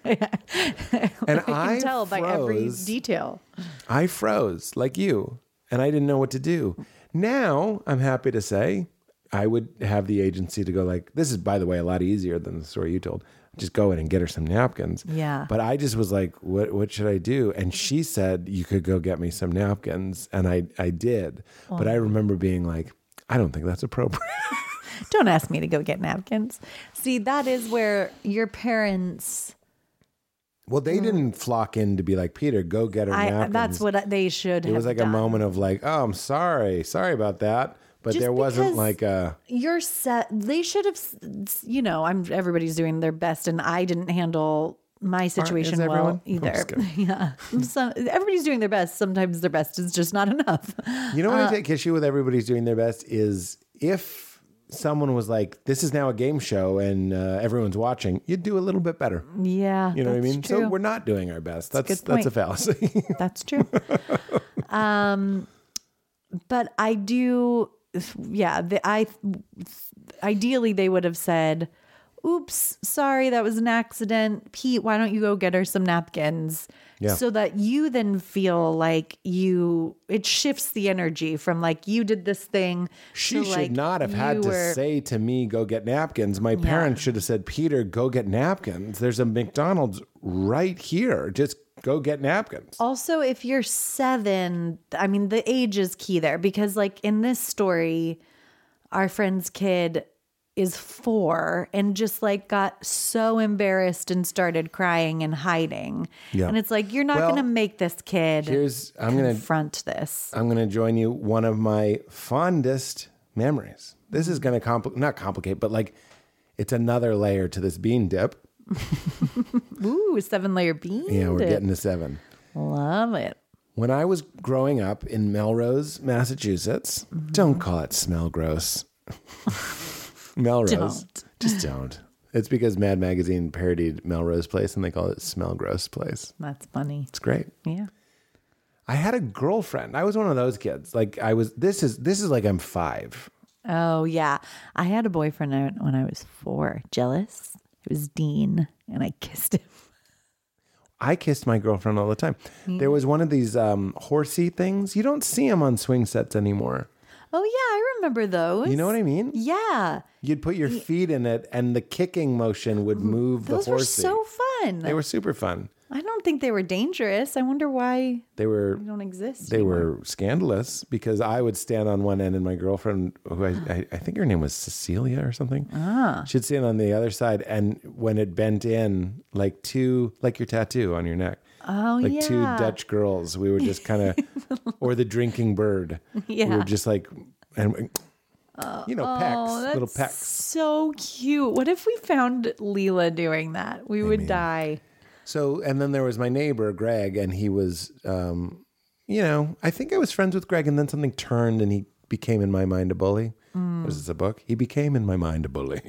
And I can tell by every froze. detail. I froze like you, and I didn't know what to do. Now I'm happy to say I would have the agency to go like, this is by the way a lot easier than the story you told. Just go in and get her some napkins. Yeah. But I just was like, what what should I do? And she said you could go get me some napkins, and I I did. But I remember being like, I don't think that's appropriate. Don't ask me to go get napkins. See, that is where your parents. well, they didn't flock in to be like, Peter, go get her I napkins. that's what they should. it was like a moment of like, oh, I'm sorry, sorry about that. But Just there wasn't like a You're set. They should have. s- s- You know, I'm. Everybody's doing their best, and I didn't handle my situation well everyone? Either. yeah, Some, everybody's doing their best. Sometimes their best is just not enough. You know what Uh, I take issue with everybody's doing their best is if someone was like, "This is now a game show and uh, everyone's watching," you'd do a little bit better. Yeah, You know what I mean? True. So we're not doing our best. That's good that's a fallacy. That's true. um, but I do, yeah. The, I ideally they would have said, "Oops, sorry, that was an accident." Pete, why don't you go get her some napkins? Yeah. So that you then feel like you, it shifts the energy from like you did this thing. she should like, not have had you to were- say to me, "Go get napkins." My parents should have said, "Peter, go get napkins." There's a McDonald's right here. Just go get napkins. Also, if you're seven, I mean, the age is key there because, like, in this story, our friend's kid is four and just like got so embarrassed and started crying and hiding. Yeah. And it's like, you're not Well, going to make this kid Here's I'm gonna confront this. I'm going to join you. One of my fondest memories. This is going to compl- not complicate, but like it's another layer to this bean dip. Ooh, seven layer bean. Yeah, we're dip. getting to seven. Love it. When I was growing up in Melrose, Massachusetts, mm-hmm. don't call it smell gross. Melrose. Don't. Just don't. It's because Mad Magazine parodied Melrose Place and they call it Smell Gross Place. That's funny. It's great. Yeah. I had a girlfriend. I was one of those kids. Like I was this is this is like I'm 5. Oh, yeah. I had a boyfriend when I was four. Jealous? It was Dean, and I kissed him. I kissed my girlfriend all the time. There was one of these um, horsey things. You don't see them on swing sets anymore. Oh, yeah. I remember those. You know what I mean? Yeah. You'd put your feet in it, and the kicking motion would move Those the were so fun. they were super fun. I don't think they were dangerous. I wonder why They were they don't exist. they anymore. were scandalous because I would stand on one end and my girlfriend, who I, I, I think her name was Cecilia or something, ah. she'd stand on the other side. And when it bent in, like two, like your tattoo on your neck, Oh like yeah. two Dutch girls, we were just kind of, or the drinking bird. We were just like, and you know, pecks, Oh, little pecks. so cute. What if we found Leela doing that? We would die. So, and then there was my neighbor, Greg, and he was, um, you know, I think I was friends with Greg, and then something turned and he became in my mind a bully. Mm. Was this a book? He became in my mind a bully.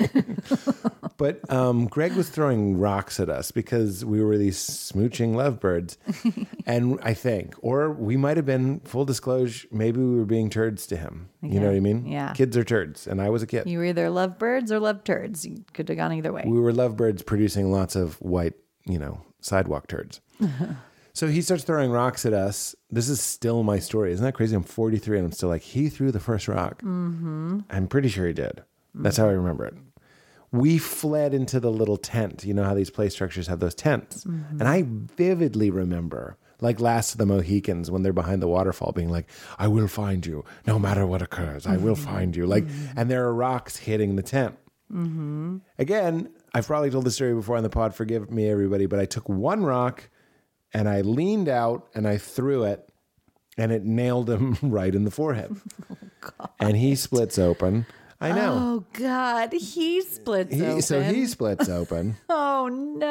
but um, Greg was throwing rocks at us because we were these smooching lovebirds. and I think, or we might have been, full disclosure, maybe we were being turds to him. You know what I mean? Yeah. Kids are turds, and I was a kid. You were either love birds or love turds. You could have gone either way. we were lovebirds producing lots of white, you know, sidewalk turds. so he starts throwing rocks at us. This is still my story. Isn't that crazy? I'm 43 and I'm still like, he threw the first rock. Mm-hmm. I'm pretty sure he did. That's how I remember it. We fled into the little tent. You know how these play structures have those tents. Mm-hmm. And I vividly remember, like Last of the Mohicans, when they're behind the waterfall, being like, I will find you no matter what occurs. I will mm-hmm. find you. Like, mm-hmm. and there are rocks hitting the tent. Again, I've probably told this story before on the pod. Forgive me, everybody, but I took one rock and I leaned out and I threw it, and it nailed him right in the forehead. Oh, and he splits open. I know. Oh God, he splits He, open. so he splits open, Oh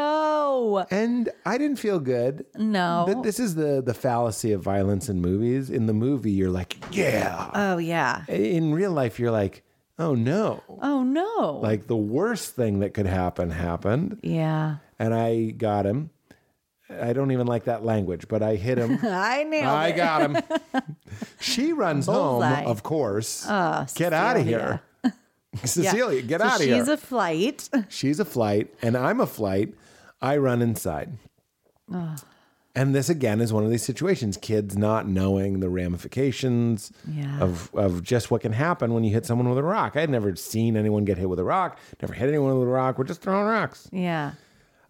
no, and I didn't feel good. no. Th- This is the the fallacy of violence in movies. In the movie, you're like, yeah. oh yeah. In real life, you're like, oh no. Oh no. Like the worst thing that could happen happened. yeah. and I got him. I don't even like that language, but I hit him. I nailed I it. got him. she runs Bullseye. home, of course. Oh, get out of here. Cecilia, get So out of here. she's a flight. she's a flight, and I'm a flight. I run inside. Ah. And this again is one of these situations kids not knowing the ramifications Yeah. of, of just what can happen when you hit someone with a rock. I had never seen anyone get hit with a rock, never hit anyone with a rock. We're just throwing rocks. Yeah.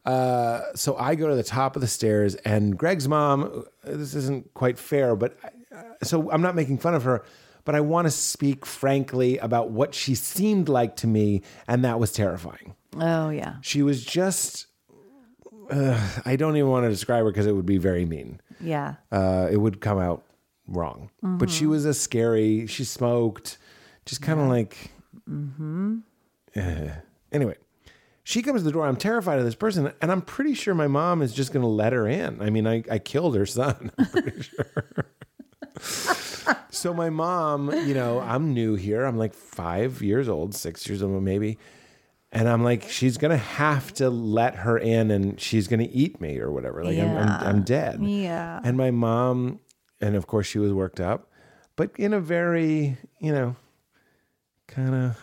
Uh, so I go to the top of the stairs, and Greg's mom. This isn't quite fair, but uh, so I'm not making fun of her, but I want to speak frankly about what she seemed like to me, and that was terrifying. Oh yeah. She was just. Uh, I don't even want to describe her because it would be very mean. Yeah. Uh, it would come out wrong. But she was a scary. She smoked, just kind of like. Uh, anyway, she comes to the door. I'm terrified of this person, and I'm pretty sure my mom is just going to let her in. I mean, I, I killed her son. I'm pretty sure. so my mom, you know, I'm new here. I'm like five years old, six years old, maybe. And I'm like, she's gonna have to let her in, and she's gonna eat me or whatever. Like I'm, I'm, I'm dead. Yeah. And my mom, and of course she was worked up, but in a very, you know, kind of,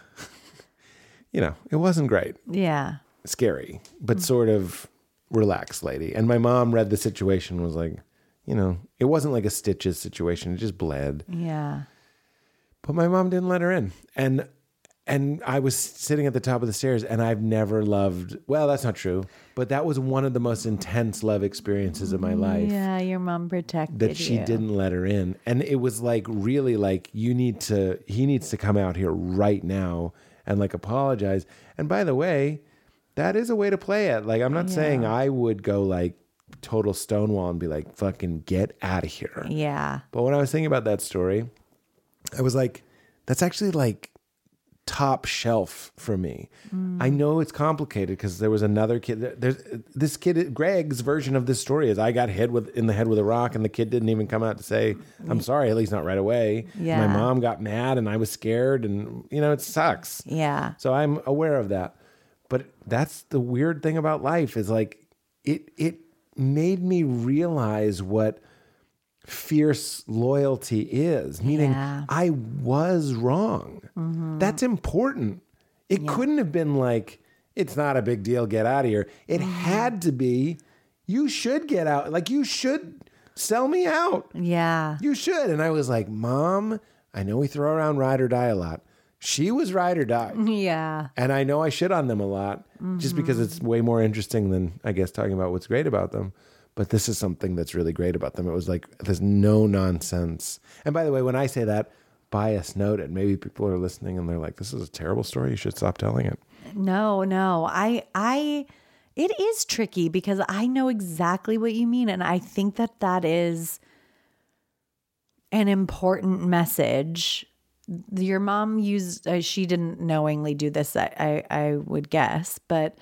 you know, it wasn't great, Yeah. scary, but mm. sort of relaxed lady. And my mom read the situation, was like, you know, it wasn't like a stitches situation; it just bled. Yeah. But my mom didn't let her in, and and I was sitting at the top of the stairs, and I've never loved. Well, that's not true, but that was one of the most intense love experiences of my mm, life Yeah. Your mom protected that she you. didn't let her in and it was like really like you need to he needs to come out here right now and like apologize. And by the way that is a way to play it. Like i'm not saying i would go like total stonewall and be like fucking get out of here. Yeah. but when i was thinking about that story i was like that's actually like top shelf for me. Hmm. I know it's complicated because there was another kid. There's this kid. Greg's version of this story is I got hit with in the head with a rock, and the kid didn't even come out to say I'm mm. sorry. At least not right away. Yeah. My mom got mad, and I was scared, and you know it sucks. Yeah. So I'm aware of that. But that's the weird thing about life is like it it made me realize what fierce loyalty is, meaning Yeah. I was wrong. Mm-hmm. That's important. It couldn't have been like it's not a big deal, get out of here. It mm-hmm. had to be you should get out. Like you should sell me out. Yeah. You should. And I was like, Mom, I know we throw around ride or die a lot. She was ride or die. Yeah. And I know I shit on them a lot just because mm-hmm. it's way more interesting than, I guess, talking about what's great about them. But this is something that's really great about them. It was like there's no nonsense. And by the way, when I say that, bias noted, maybe people are listening and they're like, "This is a terrible story. You should stop telling it." No, no. I I it is tricky because I know exactly what you mean and I think that that is an important message. Your mom used uh, she didn't knowingly do this I, I I would guess, but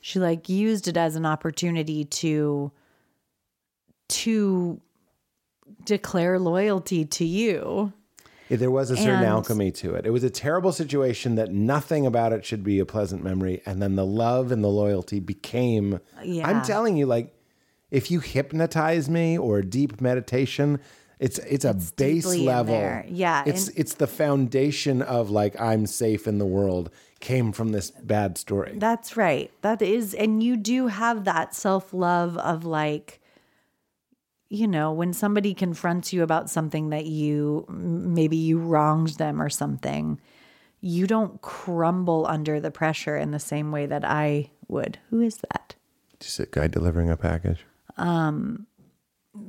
she like used it as an opportunity to to declare loyalty to you. There was a certain And- alchemy to it. It was a terrible situation that nothing about it should be a pleasant memory. And then the love and the loyalty became. Yeah. I'm telling you, like, if you hypnotize me or deep meditation, it's it's a base level. Yeah, It's and- it's the foundation of like I'm safe in the world came from this bad story. That's right. That is, and you do have that self love of like, you know, when somebody confronts you about something that you maybe you wronged them or something, you don't crumble under the pressure in the same way that I would. Who is that? Just a guy delivering a package. Um,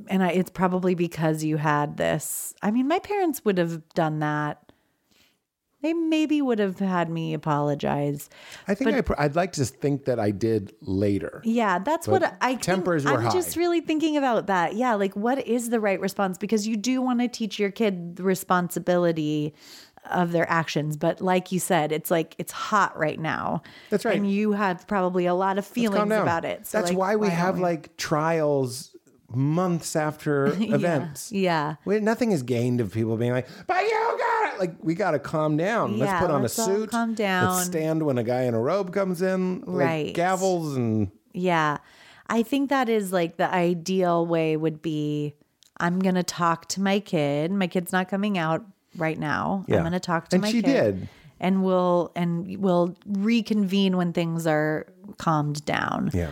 and I, it's probably because you had this. I mean, my parents would have done that. They maybe would have had me apologize. I think I, pr- I'd like to think that I did later. Yeah, that's But what I think- tempers were I'm high. just really thinking about that. Yeah, like what is the right response? Because you do want to teach your kid the responsibility of their actions, but like you said, it's like it's hot right now. That's right. and you have probably a lot of feelings about it. So That's like, why we don't have like trials months after events. yeah. We, nothing is gained of people being like, but you got it. Like, we got to calm down. Yeah, let's put on let's a all suit. calm down. Let's stand when a guy in a robe comes in. Like Right. Gavels and Yeah. I think that is like the ideal way would be I'm going to talk to my kid. My kid's not coming out right now. Yeah. I'm going to talk to And my she kid. did. And we'll and we'll reconvene when things are calmed down. yeah.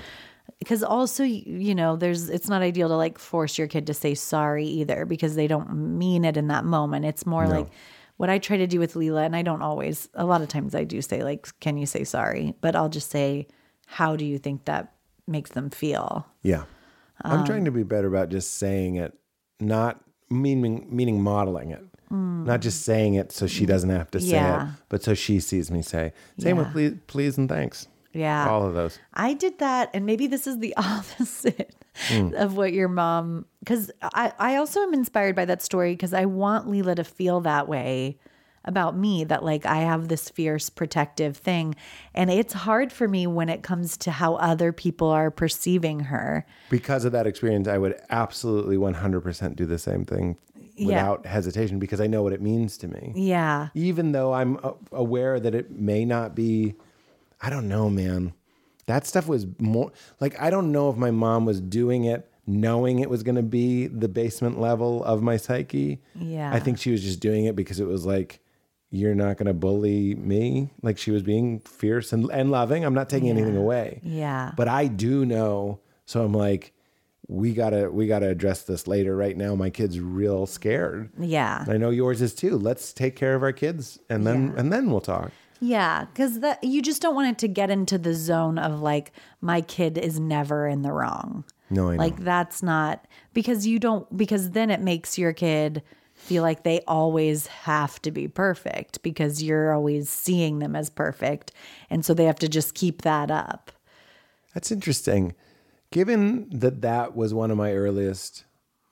Because also, you know, there's it's not ideal to like force your kid to say sorry either because they don't mean it in that moment. It's more like what I try to do with Leela, and I don't always, a lot of times I do say, like, can you say sorry? But I'll just say, how do you think that makes them feel? Yeah. Um, I'm trying to be better about just saying it, not meaning meaning modeling it. Not just saying it so she doesn't have to say Mm. Yeah. it, but so she sees me say. Same with please, please and thanks. Yeah. All of those. I did that, and maybe this is the opposite hmm. of what your mom. Because I, I also am inspired by that story because I want Leela to feel that way about me that like I have this fierce protective thing, and it's hard for me when it comes to how other people are perceiving her. because of that experience, I would absolutely 100% do the same thing Yeah. without hesitation because I know what it means to me. Yeah, Even though I'm aware that it may not be, I don't know, man. That stuff was more like, I don't know if my mom was doing it knowing it was going to be the basement level of my psyche. Yeah. I think she was just doing it because it was like, you're not going to bully me. Like she was being fierce and, and loving. I'm not taking anything away yeah, but I do know. So I'm like, we gotta we gotta address this later. Right now, my kid's real scared. yeah. I know yours is too. Let's take care of our kids, and then Yeah. and then we'll talk. Yeah, because that you just don't want it to get into the zone of like my kid is never in the wrong. No, I know. Like that's not because you don't because then it makes your kid feel like they always have to be perfect because you're always seeing them as perfect, and so they have to just keep that up. That's interesting. Given that that was one of my earliest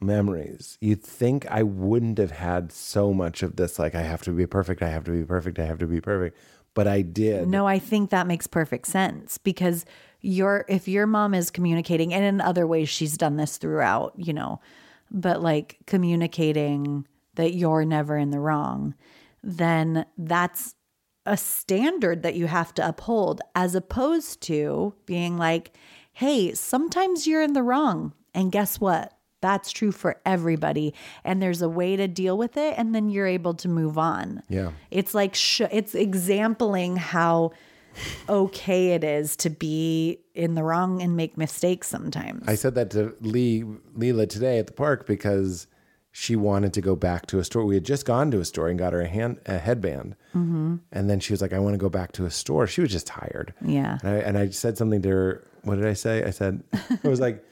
memories, you'd think I wouldn't have had so much of this. Like I have to be perfect. I have to be perfect. I have to be perfect. But I did. No, I think that makes perfect sense because your if your mom is communicating and in other ways she's done this throughout, you know, but like communicating that you're never in the wrong, then that's a standard that you have to uphold as opposed to being like, "Hey, sometimes you're in the wrong." And guess what? That's true for everybody and there's a way to deal with it and then you're able to move on. Yeah. It's like sh- it's exampling how okay it is to be in the wrong and make mistakes sometimes. I said that to Lee Leela today at the park because she wanted to go back to a store. We had just gone to a store and got her a hand a headband, mm-hmm. and then she was like, "I want to go back to a store." She was just tired. Yeah. and I, and I said something to her. What did I say? I said, "I was like."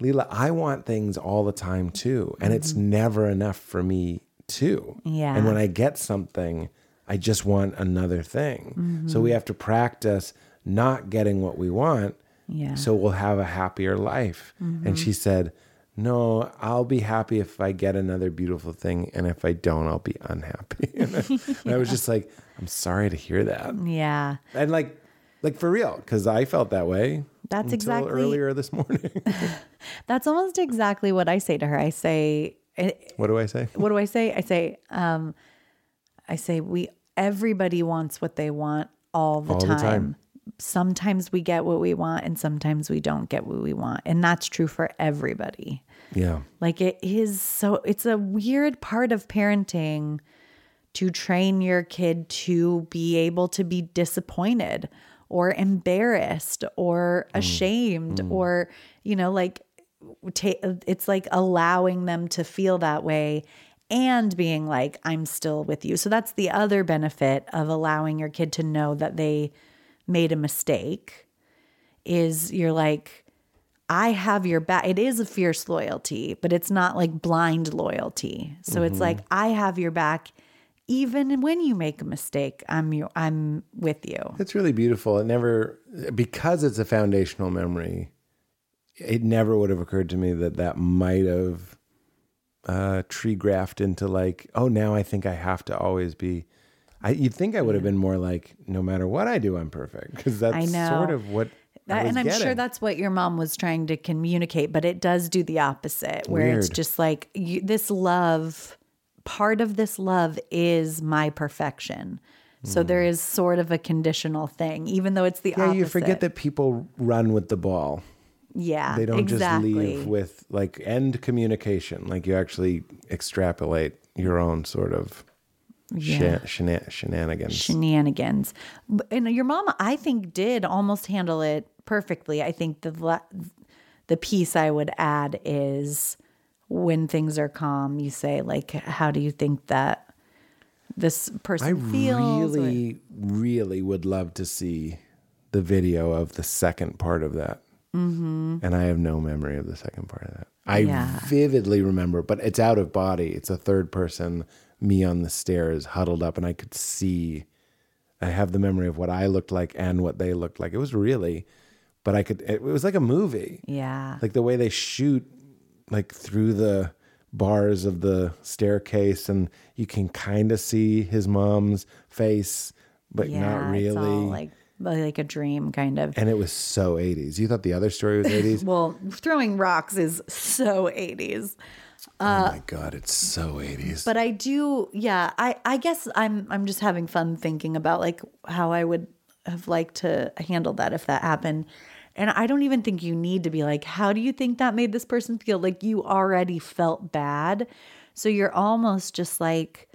Leela, I want things all the time too. And it's mm-hmm. never enough for me too. Yeah. And when I get something, I just want another thing. So we mm-hmm. have to practice not getting what we want. Yeah. So we'll have a happier life. And she mm-hmm. said, No, I'll be happy if I get another beautiful thing. And if I don't, I'll be unhappy. and, I, and I was just like, I'm sorry to hear that. Yeah. And like, like for real, because I felt that way. That's exactly- earlier this morning. That's almost exactly what I say to her. I say, eh, what do I say? what do I say? I say, um, I say we everybody wants what they want all the All the time. time. Sometimes we get what we want and sometimes we don't get what we want. And that's true for everybody. Yeah. Like it is so it's a weird part of parenting to train your kid to be able to be disappointed or embarrassed or mm. ashamed mm. or you know like ta- it's like allowing them to feel that way and being like I'm still with you. So that's the other benefit of allowing your kid to know that they made a mistake is you're like I have your back. It is a fierce loyalty, but it's not like blind loyalty. So it's mm-hmm. like I have your back even when you make a mistake. I'm you I'm with you. It's really beautiful. It never, because it's a foundational memory, it never would have occurred to me that that might have uh, tree graphed into like, oh, now I think I have to always be. I, you'd think I would have been more like, no matter what I do, I'm perfect. Because that's sort of what. That, and I'm sure that's what your mom was trying to communicate, but it does do the opposite, where it's just like you, this love, part of this love is my perfection. So there is sort of a conditional thing, even though it's the. Yeah, opposite. you forget that people run with the ball. Yeah, They don't exactly. just leave with like end communication. Like you actually extrapolate your own sort of Yeah. shenanigans. shenanigans. And your mom, I think, did almost handle it perfectly. I think the the piece I would add is when things are calm, you say like, "How do you think that this person I feels?" or- really, really would love to see the video of the second part of that. Mm-hmm. And I have no memory of the second part of that. I Yeah. vividly remember, but it's out of body. It's a third person, me on the stairs, huddled up, and I could see. I have the memory of what I looked like and what they looked like. It was really, but I could. It was like a movie yeah, like the way they shoot like through the bars of the staircase and you can kind of see his mom's face but yeah, not It's all really like like a dream, kind of. and it was so 80s you thought the other story was 80s Well, throwing rocks is so 80s. oh uh, my god it's so 80s But I do, yeah. I I guess I'm I'm just having fun thinking about like how I would have liked to handle that if that happened. And I don't even think you need to be like, how do you think that made this person feel? Like you already felt bad. So you're almost just like,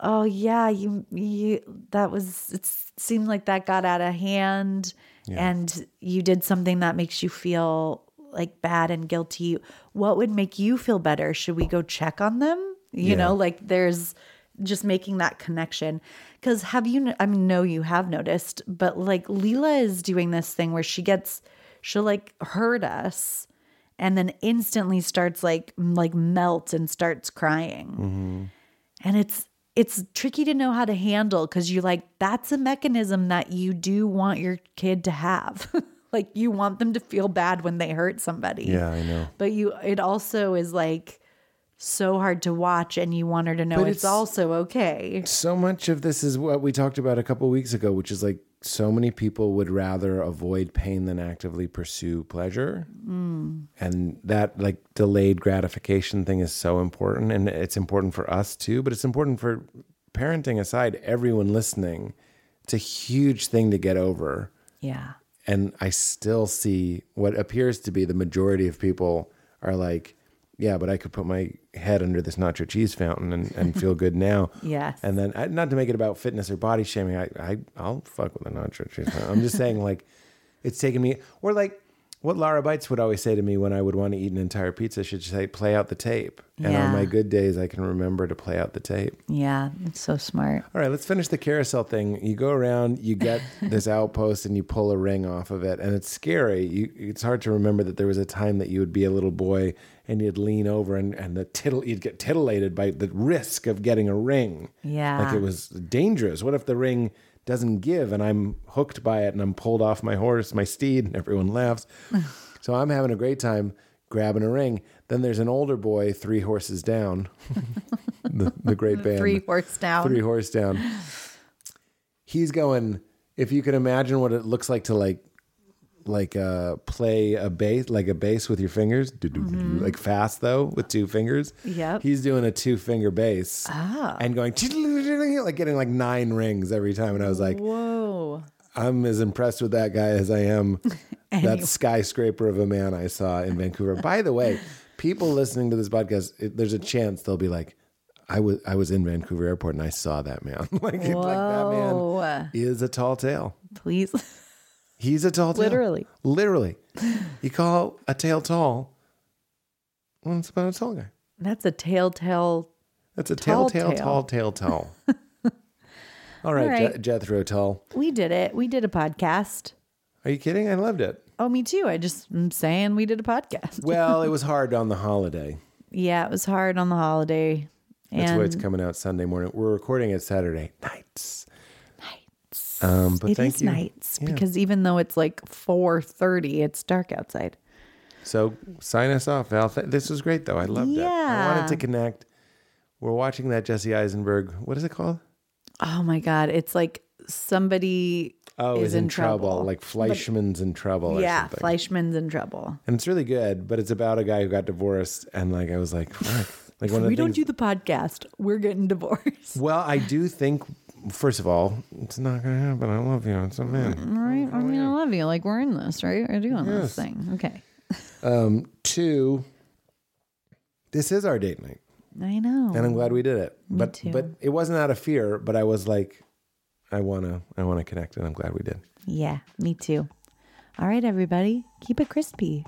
oh yeah, you you that was it seemed like that got out of hand and you did something that makes you feel like bad and guilty. What would make you feel better? Should we go check on them? You Yeah. know, like there's just making that connection. Cause have you, I mean, no, you have noticed, but like Leela is doing this thing where she gets, she'll like hurt us and then instantly starts like, like melt and starts crying. Mm-hmm. And it's, it's tricky to know how to handle because you're like, that's a mechanism that you do want your kid to have. like you want them to feel bad when they hurt somebody yeah i know but you it also is like so hard to watch and you want her to know But it's, it's- also okay. So much of this is what we talked about a couple weeks ago which is like so many people would rather avoid pain than actively pursue pleasure. Mm. And that like delayed gratification thing is so important and it's important for us too but it's important for parenting aside everyone listening it's a huge thing to get over. Yeah. And I still see what appears to be the majority of people are like, yeah, but I could put my head under this nacho cheese fountain and, and feel good now. Yes. And then I- not to make it about fitness or body shaming, I, I I'll fuck with a nacho cheese fountain. I'm just saying like it's taken me or like What Lara Bites would always say to me when I would want to eat an entire pizza, she'd say, play out the tape. And on my good days, I can remember to play out the tape. Yeah, it's so smart. All right, let's finish the carousel thing. You go around, you get this outpost, and you pull a ring off of it, and it's scary. You, it's hard to remember that there was a time that you would be a little boy and you'd lean over, and, and the tittle, you'd get titillated by the risk of getting a ring. Yeah. like it was dangerous. What if the ring doesn't give, and I'm hooked by it, and I'm pulled off my horse, my steed, and everyone laughs. so I'm having a great time grabbing a ring. Then there's an older boy, three horses down. the, the great band Three horse down. three horse down. He's going. If you can imagine what it looks like to like, like uh, play a bass, like a bass with your fingers, Do-do-do-do, like fast though with two fingers. Mm-hmm. He's doing a two finger bass Ah. and going like getting like nine rings every time. And I was like, Whoa. I'm as impressed with that guy as I am that skyscraper of a man I saw in Vancouver. By the way, people listening to this podcast, it, there's a chance they'll be like, I was I was in Vancouver Airport and I saw that man. like, like that man is a tall tale. Please. He's a tall tale. Literally. Literally. You call a tail tall. Well, it's about a tall guy. That's a telltale. That's a Tall tail, tale. tall, tail, tall. All right, All right. Je- Jethro Tull. We did it. We did a podcast. Are you kidding? I loved it. Oh, me too. I just am saying we did a podcast. Well, it was hard on the holiday. Yeah, it was hard on the holiday. That's and why it's coming out Sunday morning. We're recording it Saturday nights. Nights. Um, but it thank you. Yeah. because even though it's like 4:30, it's dark outside. So sign us off, Val. This was great, though. I loved it. I wanted to connect. We're watching that Jesse Eisenberg. What is it called? Oh my god, it's like somebody Oh, is is in, trouble. Like Fleishman's in trouble or yeah, something. Fleishman's in trouble. and it's really good, but it's about a guy who got divorced. And like, I was like. Like one of the We don't things- do the podcast. We're getting divorced. Well, I do think, first of all, it's not going to happen. I love you. It's a man. All right. I mean, I love you. Like we're in this, right? We're doing this thing. Okay. Um, two, this is our date night. I know. and I'm glad we did it. but too. but it wasn't out of fear, but I was like, I wanna I wanna connect, and I'm glad we did. yeah, me too. All right, everybody, keep it crispy.